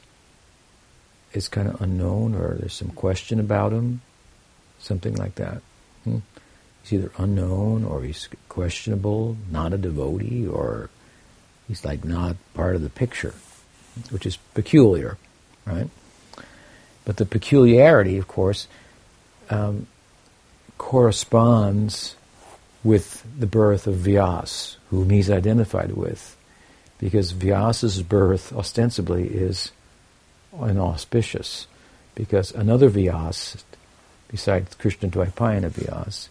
is kind of unknown, or there's some question about him, something like that. Hmm? He's either unknown, or he's questionable, not a devotee, or he's like not part of the picture, which is peculiar right? But the peculiarity, of course, um, corresponds with the birth of Vyas, whom he's identified with, because Vyas's birth ostensibly is inauspicious, because another Vyas, besides Krishna Dvaipayana Vyas,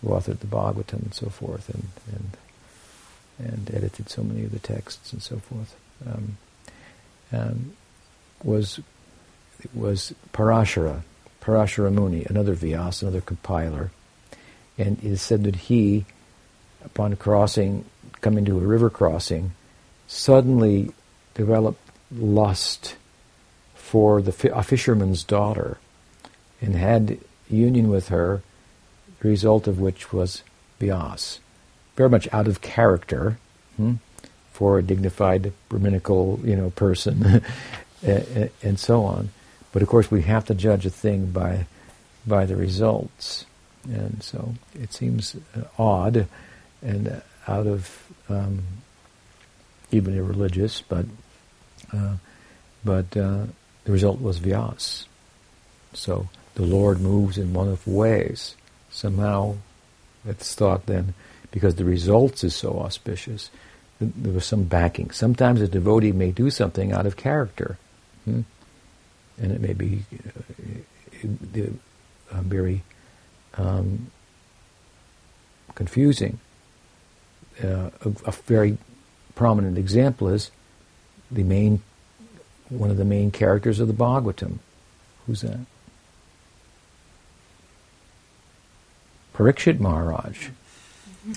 who authored the Bhagavatam and so forth, and and and edited so many of the texts and so forth. Um, um, was was Parashara, Parashara Muni, another Vyas, another compiler, and it is said that he, upon crossing, coming to a river crossing, suddenly developed lust for the a fisherman's daughter, and had union with her, the result of which was Vyas, very much out of character. Hmm? for a dignified Brahminical, you know, person, and, and so on. But of course, we have to judge a thing by by the results, and so it seems uh, odd and out of um, even irreligious, but uh, but uh, the result was vyas. So the Lord moves in one of ways. Somehow, it's thought then, because the results is so auspicious, there was some backing. Sometimes a devotee may do something out of character Hmm? And it may be uh, uh, very um, confusing. Uh, a, a, very prominent example is the main, one of the main characters of the Bhagavatam. Who's that? Parikshit Maharaj.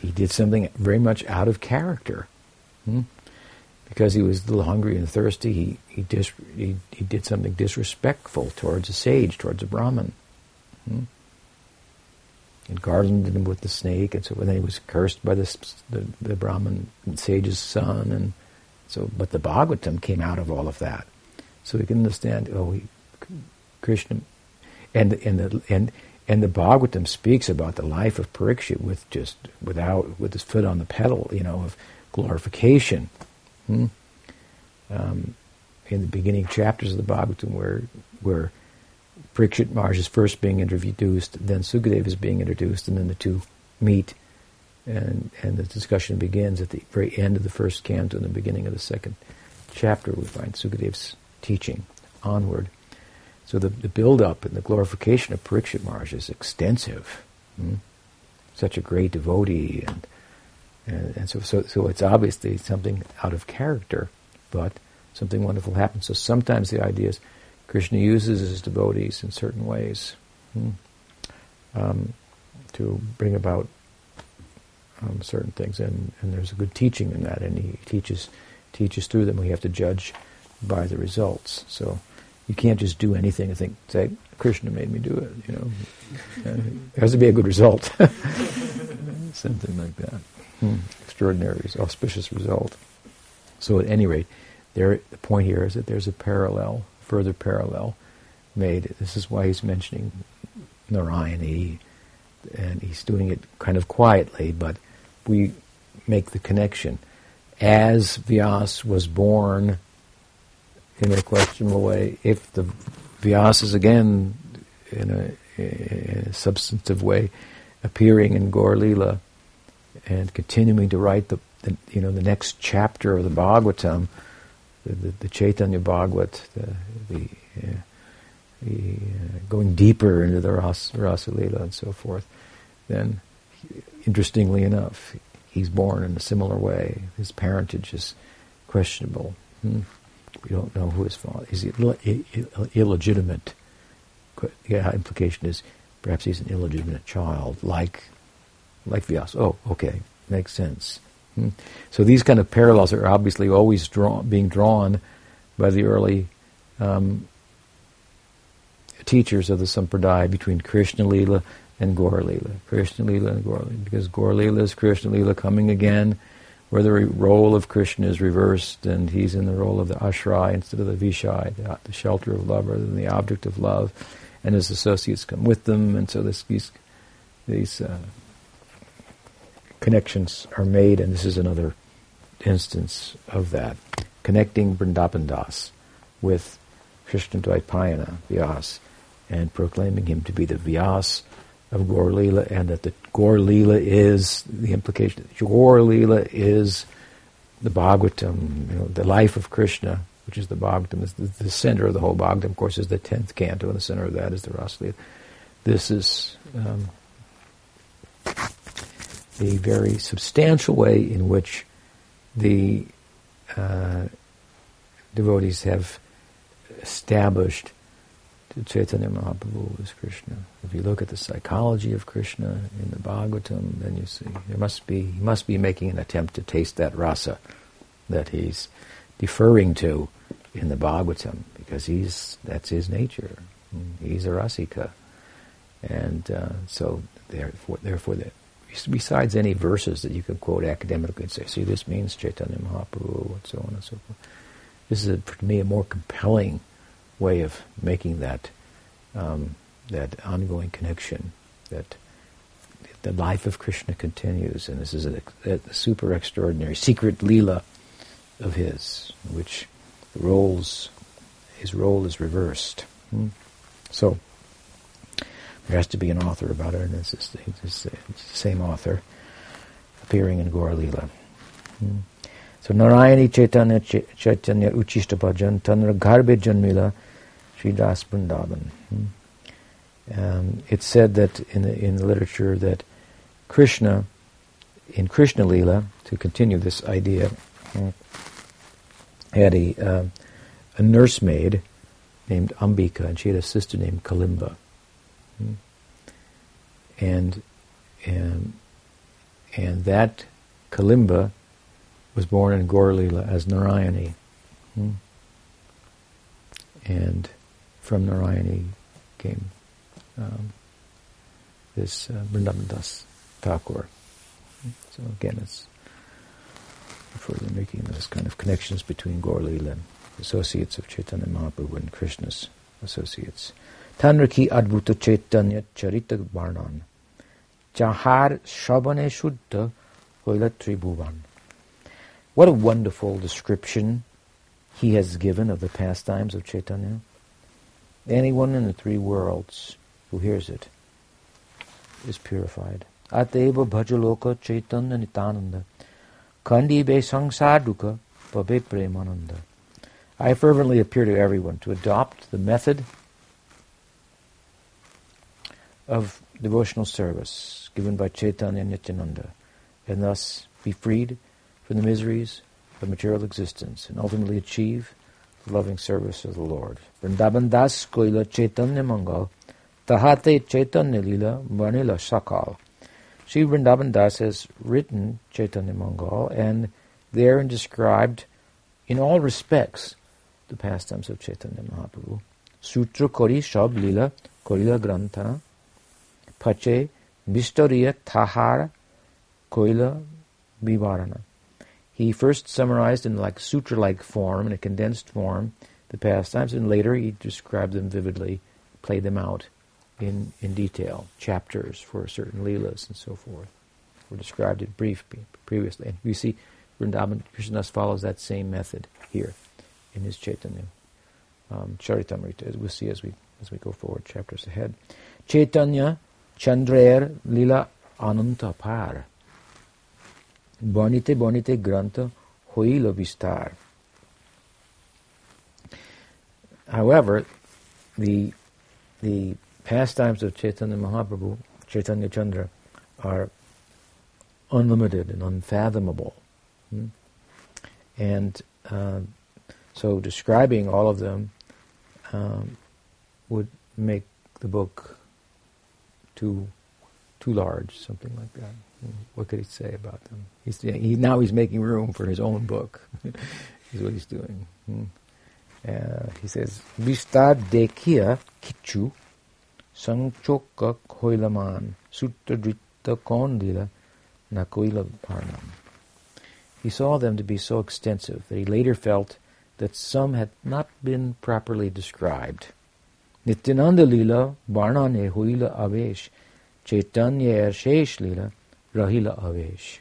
he did something very much out of character. Hmm? because he was a little hungry and thirsty, he he, dis, he, he did something disrespectful towards a sage, towards a Brahmin. Hmm? And garlanded him with the snake, and so then he was cursed by the, the, the Brahmin sage's son, and so. But the Bhagavatam came out of all of that, so we can understand. Oh, he, Krishna and and the and and the Bhagavatam speaks about the life of Parikshit with just without with his foot on the pedal, you know, of glorification. Hmm? Um, in the beginning chapters of the Bhagavatam, where where Parikshit Maharaj is first being introduced, then Sukadeva is being introduced, and then the two meet, and and the discussion begins at the very end of the first canto and the beginning of the second chapter. We find Sukadeva's teaching onward. So the, the build-up and the glorification of Parikshit Maharaj is extensive. Hmm? Such a great devotee, and and, and so, so so it's obviously something out of character, but something wonderful happens. So sometimes the idea is Krishna uses his devotees in certain ways hmm? um, to bring about um, certain things, and, and there's a good teaching in that, and he teaches teaches through them. We have to judge by the results. So you can't just do anything and think, say, Krishna made me do it. You know, it has to be a good result. Something like that. Hmm. Extraordinary, auspicious result. So at any rate, there, the point here is that there's a parallel, further parallel made. This is why he's mentioning Narayani, and he's doing it kind of quietly, but we make the connection. As Vyas was born in a questionable way, if the Vyas is again in a, in a substantive way appearing in Gaur and continuing to write the, the, you know the next chapter of the Bhagavatam, the, the, the Chaitanya Bhagavat, the, the, uh, the uh, going deeper into the Ras, Rasa Lila and so forth, then interestingly enough, he's born in a similar way. His parentage is questionable. Hmm? We don't know who his father is. He illegitimate? The implication is perhaps he's an illegitimate child, like like Vyas. Oh, okay, makes sense. Hmm? So these kind of parallels are obviously always being drawn by the early um, teachers of the Sampradaya between Krishna Lila and Gaur Lila. Krishna Lila and Gaur Lila. Because Gaur Lila is Krishna Lila coming again, where the role of Krishna is reversed and he's in the role of the ashray instead of the vishai, the, the shelter of love rather than the object of love. And his associates come with them, and so this, these, these uh, connections are made, and this is another instance of that. Connecting Vrindavan Das with Krishna Dvaipayana, Vyas, and proclaiming him to be the Vyas of Gaur and that the Gaur is the implication. That Gaur is the Bhagavatam, you know, the life of Krishna, which is the Bhagavatam, is the, the, center of the whole Bhagavatam. Of course, is the tenth canto, and the center of that is the Rasalila. This is um, the very substantial way in which the uh, devotees have established Chaitanya Mahaprabhu as Krishna. If you look at the psychology of Krishna in the Bhagavatam, then you see there must be he must be making an attempt to taste that rasa that he's deferring to in the Bhagavatam because he's that's his nature. He's a rasika, and uh, so therefore, therefore, the, besides any verses that you can quote academically and say, "See, this means Chaitanya Mahaprabhu," and so on and so forth. This is, a, for me, a more compelling way of making that um, that ongoing connection that the life of Krishna continues, and this is a, a super extraordinary secret lila of his, which roles his role is reversed. Hmm? So there has to be an author about it, and it's, it's, it's, the same author appearing in Gaur Lila. Hmm? So Narayani Chaitanya Chaitanya Uchishta Bhajan Tanra Garbe Janmila Sridas Vrindavan. Hmm? Um, it's said that in the, in the literature that Krishna, in Krishna Lila, to continue this idea, uh, had a, uh, a nursemaid named Ambika, and she had a sister named Kalimba. And, and, and that Kalimba was born in Gaur as Narayani. Hmm? And from Narayani came um, this uh, Das Thakur. So again, it's further making those kind of connections between Gaur and associates of Chaitanya Mahaprabhu and Krishna's associates. Charita Varnan. Jahar Shabane Shuddha Hoila Tribhuvan. What a wonderful description he has given of the pastimes of Chaitanya. Anyone in the three worlds who hears it is purified. Ateva bhajaloka chaitanya nityananda. Kandi be sangsaduka babe premananda. I fervently appeal to everyone to adopt the method of devotional service given by Chaitanya Nityananda and thus be freed from the miseries of material existence and ultimately achieve the loving service of the Lord. Vrindavan Das Koila Chaitanya Mangal Tahate Chaitanya Lila Vanila Sakal. Sri Vrindavan Das has written Chaitanya Mangal and therein described in all respects the pastimes of Chaitanya Mahaprabhu. Sutra Kori Shab Lila Korila Grantana Pache Vistoriya Tahara Koila Vivarana. He first summarized in like sutra-like form, in a condensed form, the pastimes, and later he described them vividly, played them out in, in detail, chapters for certain leelas and so forth, were described in brief previously. And we see Vrindavan Krishnadas follows that same method here in his Chaitanya um, Charitamrita, as we'll see as we as we go forward chapters ahead. Chaitanya Chandrer Lila Ananta Par. Bonite Bonite Granta Hoila Vistar. However, the the pastimes of Chaitanya Mahaprabhu, Chaitanya Chandra, are unlimited and unfathomable. Hmm? And uh, so describing all of them um, would make the book too too large, something like that. What could he say about them? He's, he, now he's making room for his own book. is what he's doing. Hmm? Uh, he says, Vistar dekhiya kichu Sanchoka Koilaman Suttadrita Kondila Nakoila Parnam. He saw them to be so extensive that he later felt that some had not been properly described. Nityananda Lila Varnane Huila Avesh Chaitanya Shesh Lila Rahila Avesh.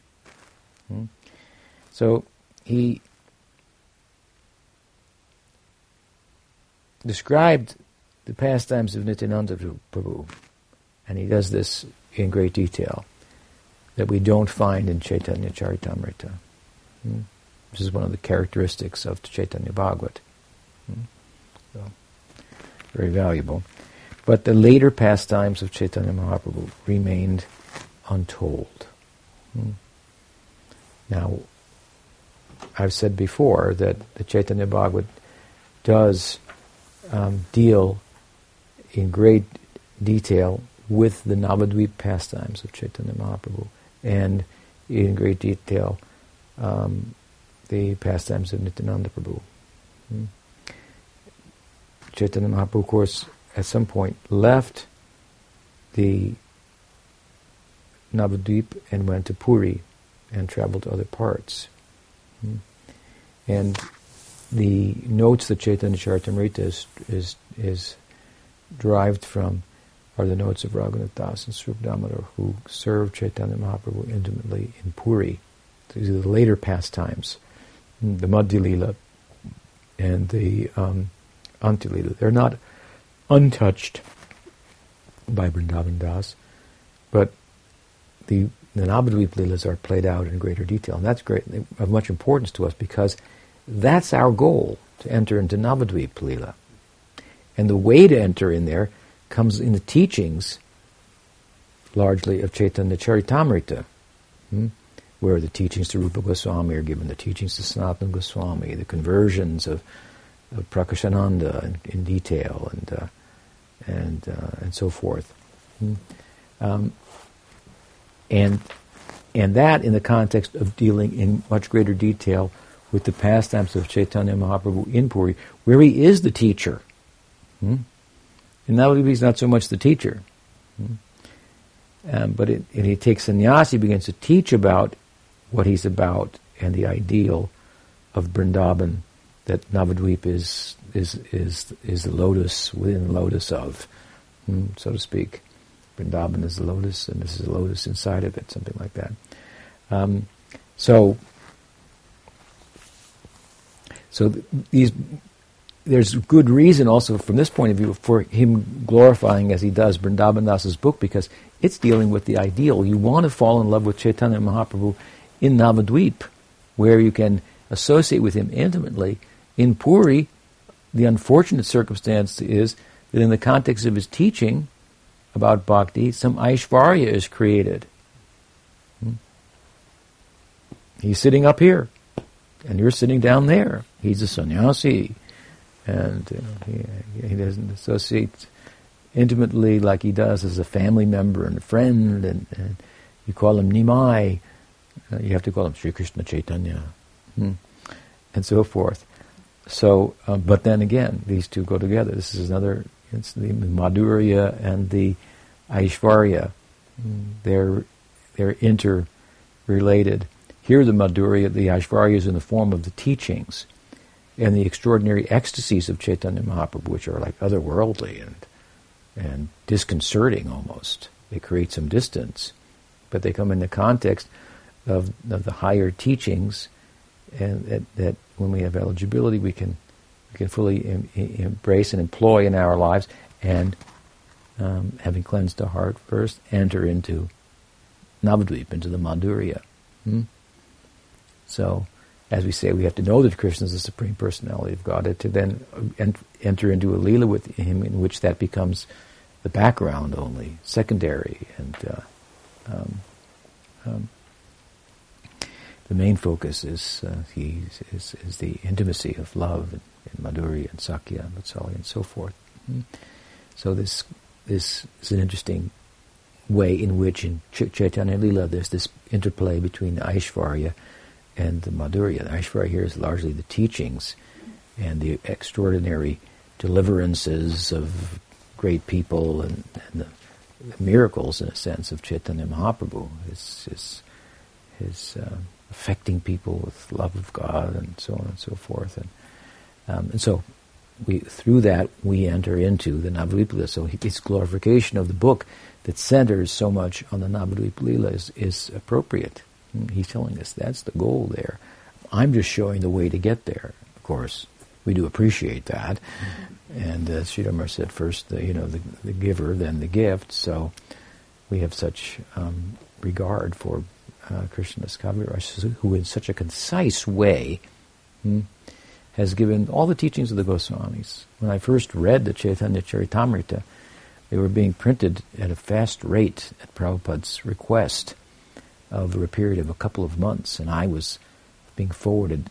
So he described the pastimes of Nityananda Prabhu. And he does this in great detail that we don't find in Chaitanya Charitamrita. Hmm? This is one of the characteristics of Chaitanya Bhagavat. Very valuable. But the later pastimes of Chaitanya Mahaprabhu remained untold. Hmm? Now, I've said before that the Chaitanya Bhagavat does um, deal in great detail with the Navadvip pastimes of Chaitanya Mahaprabhu and in great detail um, the pastimes of Nityananda Prabhu. Hmm. Chaitanya Mahaprabhu, of course, at some point left the Navadvip and went to Puri and traveled to other parts. Hmm. And the notes that Chaitanya Charitamrita is, is, is derived from are the notes of Raghunath Das and Swarup Damodar, who served Chaitanya Mahaprabhu intimately in Puri. These are the later pastimes, the Madhya Lila and the um, Lila. They're not untouched by Vrindavan Das, but the, the Navadvip Leelas are played out in greater detail, and that's great, of much importance to us because that's our goal, to enter into Navadvip Leela. And the way to enter in there comes in the teachings, largely of Chaitanya Charitamrita, hmm? where the teachings to Rupa Goswami are given, the teachings to Sanatana Goswami, the conversions of Prakashananda in, in detail, and uh, and uh, and so forth. Hmm? Um, and and that in the context of dealing in much greater detail with the pastimes of Chaitanya Mahaprabhu in Puri, where he is the teacher. Hmm? And Navadvip he's not so much the teacher. Hmm? Um, but it, he takes sannyas, he begins to teach about what he's about and the ideal of Vrindavan, that Navadvip is, is, is, is the lotus within the lotus of hmm, so to speak. Vrindavan is the lotus, and this is the lotus inside of it, something like that. Um, so, so these there's good reason also from this point of view for him glorifying as he does Vrindavan Das's book because it's dealing with the ideal. You want to fall in love with Chaitanya Mahaprabhu in Navadvip, where you can associate with him intimately. In Puri, the unfortunate circumstance is that in the context of his teaching about bhakti, some Aishvarya is created. Hmm? He's sitting up here, and you're sitting down there. He's a sannyasi and you know, he, he doesn't associate intimately like he does as a family member and a friend, and, and you call him Nimai, uh, you have to call him Sri Krishna Chaitanya, hmm. and so forth. So, uh, but then again, these two go together. This is another. It's the Madhurya and the Aishvarya. They're they're interrelated. Here, the Madhurya, the Aishvarya is in the form of the teachings and the extraordinary ecstasies of Chaitanya Mahaprabhu, which are like otherworldly and and disconcerting almost. They create some distance, but they come in the context of, of the higher teachings, and that, that, when we have eligibility, we can we can fully em, embrace and employ in our lives, and um, having cleansed the heart first, enter into Navadvip, into the Madhurya. Hmm? So as we say, we have to know that Krishna is the Supreme Personality of God, and to then enter into a lila with him in which that becomes the background only, secondary, and uh, um, um, the main focus is, uh, is, is, is, the intimacy of love in, and Madhurya and Sakhya and Vatsalya and so forth. Mm-hmm. So this this is an interesting way in which in Ch- Chaitanya Lila there's this interplay between Aishvarya and the Madhurya. The here is largely the teachings and the extraordinary deliverances of great people and, and the, the, miracles, in a sense, of Chaitanya Mahaprabhu. His, his, his uh, affecting people with love of God and so on and so forth. And, um, and so we, through that we enter into the Navadvip So its glorification of the book that centers so much on the Navadvip is, is appropriate. He's telling us that's the goal there. I'm just showing the way to get there. Of course, we do appreciate that. And as Sridhar said, first, the, you know, the, the, giver, then the gift. So we have such um, regard for uh, Krishnadas who in such a concise way hmm, has given all the teachings of the Goswamis. When I first read the Chaitanya Charitamrita, they were being printed at a fast rate at Prabhupada's request over a period of a couple of months, and I was being forwarded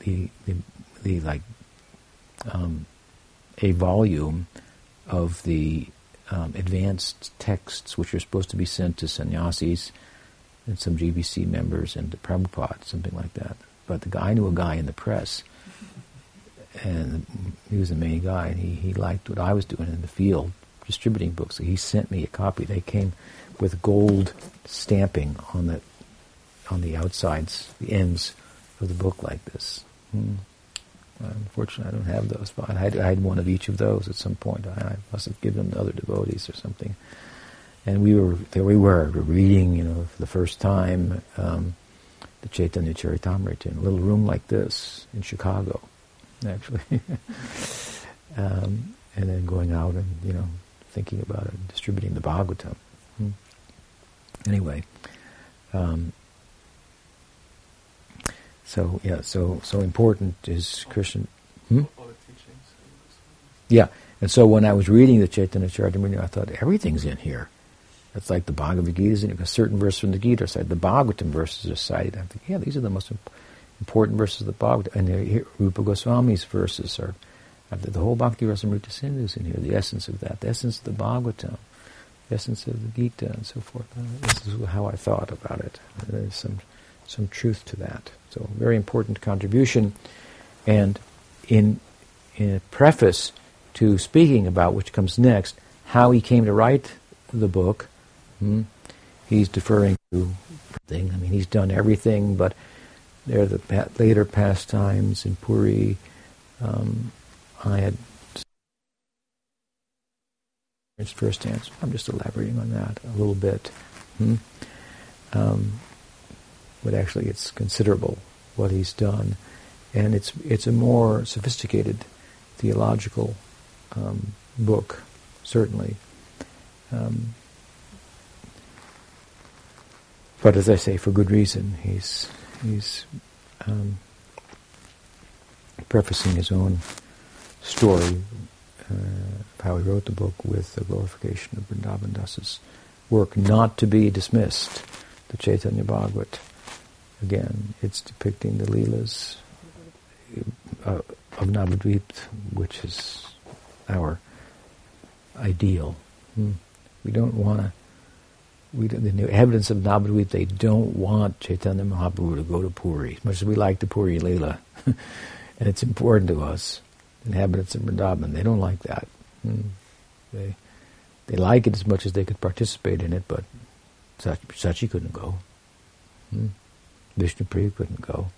the the, the like um, a volume of the um, advanced texts which are supposed to be sent to sannyasis and some GBC members and to Prabhupada, something like that. But the guy I knew a guy in the press, and he was the main guy, and he, he liked what I was doing in the field, distributing books. So he sent me a copy. They came with gold stamping on the on the outsides, the ends of the book like this. Hmm. Unfortunately, I don't have those, but I had, I had, one of each of those at some point. I, I, must have given them to other devotees or something. And we were there. We were reading, you know, for the first time um, the Chaitanya Charitamrita in a little room like this in Chicago, actually. um, and then going out and you know thinking about it, and distributing the Bhagavatam. Hmm. Anyway, um, so yeah, so so important is Christian. Hmm? Yeah, and so when I was reading the Chaitanya Charitamrita, I thought everything's in here. It's like the Bhagavad Gita is in a certain verse from the Gita side. The Bhagavatam verses are cited. I think, yeah, these are the most important verses of the Bhagavatam. And here, Rupa Goswami's verses are, the whole Bhakti Rasamrita Sindhu is in here, the essence of that, the essence of the Bhagavatam, the essence of the Gita, and so forth. Uh, this is how I thought about it. There's some some truth to that. So, very important contribution. And in, in a preface to speaking about which comes next, how he came to write the book, hmm, he's deferring to thing. I mean, he's done everything, but there are the later pastimes in Puri. Um, I had first answer. I'm just elaborating on that a little bit. Hmm? Um, but actually, it's considerable what he's done, and it's it's a more sophisticated theological um, book, certainly. Um, but as I say, for good reason. He's he's um, prefacing his own story uh, of how he wrote the book with the glorification of Vrindavan Das's work, not to be dismissed. The Chaitanya Bhagavat, again, it's depicting the Leelas uh, of Navadvip, which is our ideal. Hmm. We don't want to. We the evidence of Navadvip, they don't want Chaitanya Mahaprabhu to go to Puri, as much as we like the Puri Leela. and it's important to us, inhabitants of Vrindavan. They don't like that. Hmm. They, they like it as much as they could participate in it, but Sachi couldn't go. Hmm. Vishnu Priya couldn't go.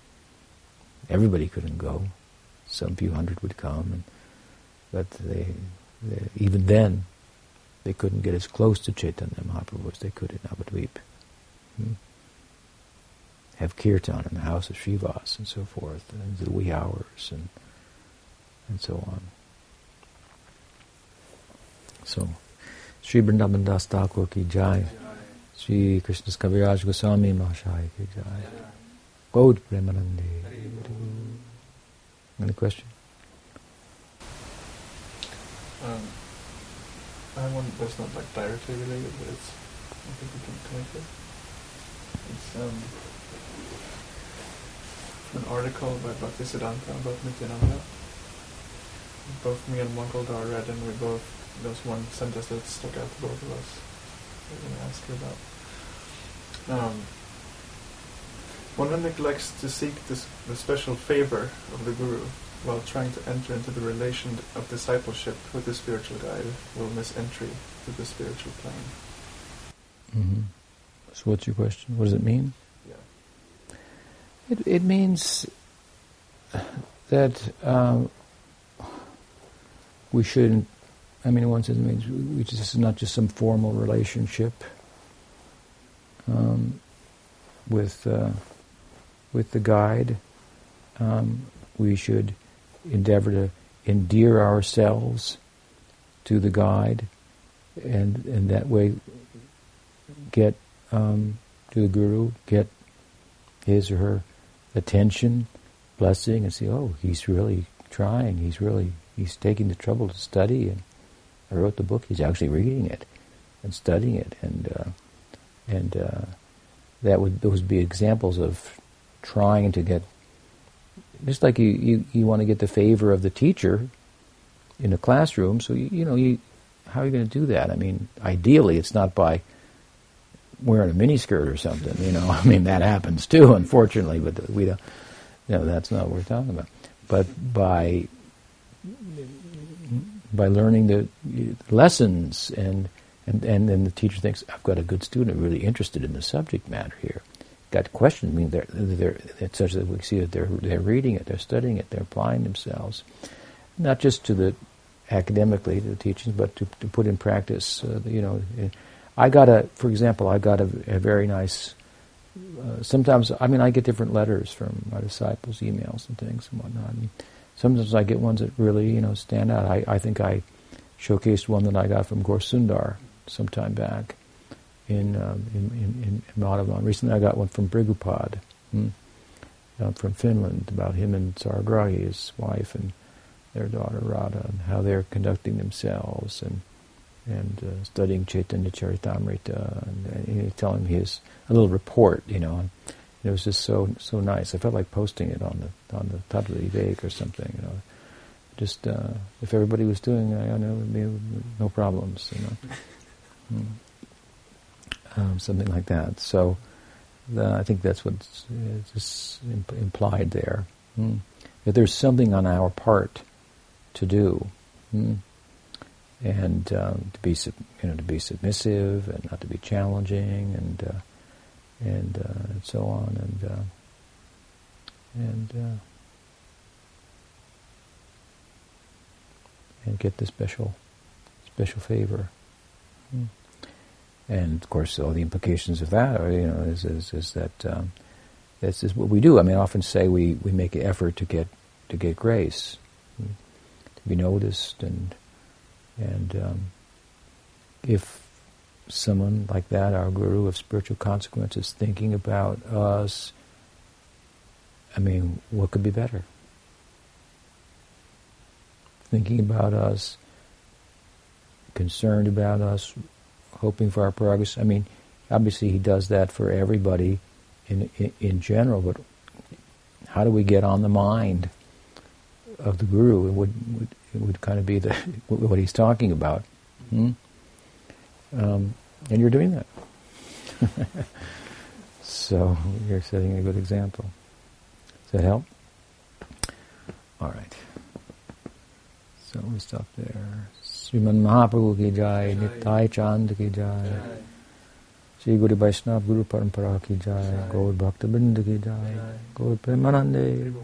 Everybody couldn't go. Some few hundred would come, and, but they, they, even then, they couldn't get as close to Chaitanya Mahaprabhu as they could in Navadvip. Hmm. Have kirtan in the house of Srivas and so forth, and the wee hours and and so on. So, Sri Vrindavan Das Thakur ki jai. Sri Krishna Kaviraj Goswami Mahashaya ki jai. Gaur Premanande. Any question? Um, I one that's not like directly related, but it's I think we can connect it. It's um, an article by Bhaktisiddhanta about Nityananda. Both me and Mangoldar read, and we both there was one sentence that stuck out to both of us. Going to ask you about. Um, one who neglects to seek this, the special favor of the Guru while trying to enter into the relation of discipleship with the spiritual guide will miss entry to the spiritual plane. Mm-hmm. So, what's your question? What does it mean? Yeah. It, it means that um, we shouldn't. I mean, in one sense, it means we just, this is not just some formal relationship um, with uh, with the guide. Um, we should endeavor to endear ourselves to the guide, and and that way get um, to the guru, get his or her attention, blessing, and see, oh, he's really trying. He's really he's taking the trouble to study, and I wrote the book. He's actually reading it and studying it, and uh, and uh, that would those would be examples of trying to get just like you, you, you want to get the favor of the teacher in a classroom. So you, you know you how are you going to do that? I mean, ideally, it's not by wearing a miniskirt or something. You know, I mean that happens too, unfortunately. But we don't. You know, that's not what we're talking about. But by by learning the lessons and and and then the teacher thinks I've got a good student really interested in the subject matter here got questions. I mean, they're, they're, it's such that we see that they're, they're reading it, they're studying it, they're applying themselves, not just to the academically to the teachings, but to, to put in practice. Uh, you know, I got a, for example, I got a, a very nice. Uh, sometimes, I mean, I get different letters from my disciples, emails and things and whatnot. And sometimes I get ones that really, you know, stand out. I, I think I showcased one that I got from Gaur some time back in, um, in, in, in Madhavan. Recently I got one from Brigupad hmm, uh, from Finland about him and Saragrahi, his wife, and their daughter Radha, and how they're conducting themselves and and uh, studying Chaitanya Charitamrita and, and you know, telling his a little report, you know. And it was just so so nice. I felt like posting it on the on the Vivek or something, you know. Just uh, if everybody was doing, I know, it'd be no problems, you know. Hmm um, something like that. So the, I think that's what's just imp- implied there. Mm. That there's something on our part to do, mm. and um, to be sub- you know to be submissive and not to be challenging and uh, and, uh, and so on and uh, and uh, and get the special special favor. Hmm. And of course, all the implications of that are, you know, is, is, is that um, this is what we do. I mean, I often say we, we make an effort to get to get grace, to be noticed, and and um, if someone like that, our guru of spiritual consequences, thinking about us, I mean, what could be better? Thinking about us, concerned about us, hoping for our progress. I mean, obviously he does that for everybody in, in, in general, but how do we get on the mind of the guru? It would, would, it would kind of be the, what he's talking about. Hmm? Um, and you're doing that. so you're setting a good example. Does that help? All right. So we stop there. Sriman Mahaprabhu ki jai, Nitai Chand ki jai. Shri Guru Vaishnava Guru Parampara ki jai, Gaur Bhakta Binda ki jai, Gaur Premanande.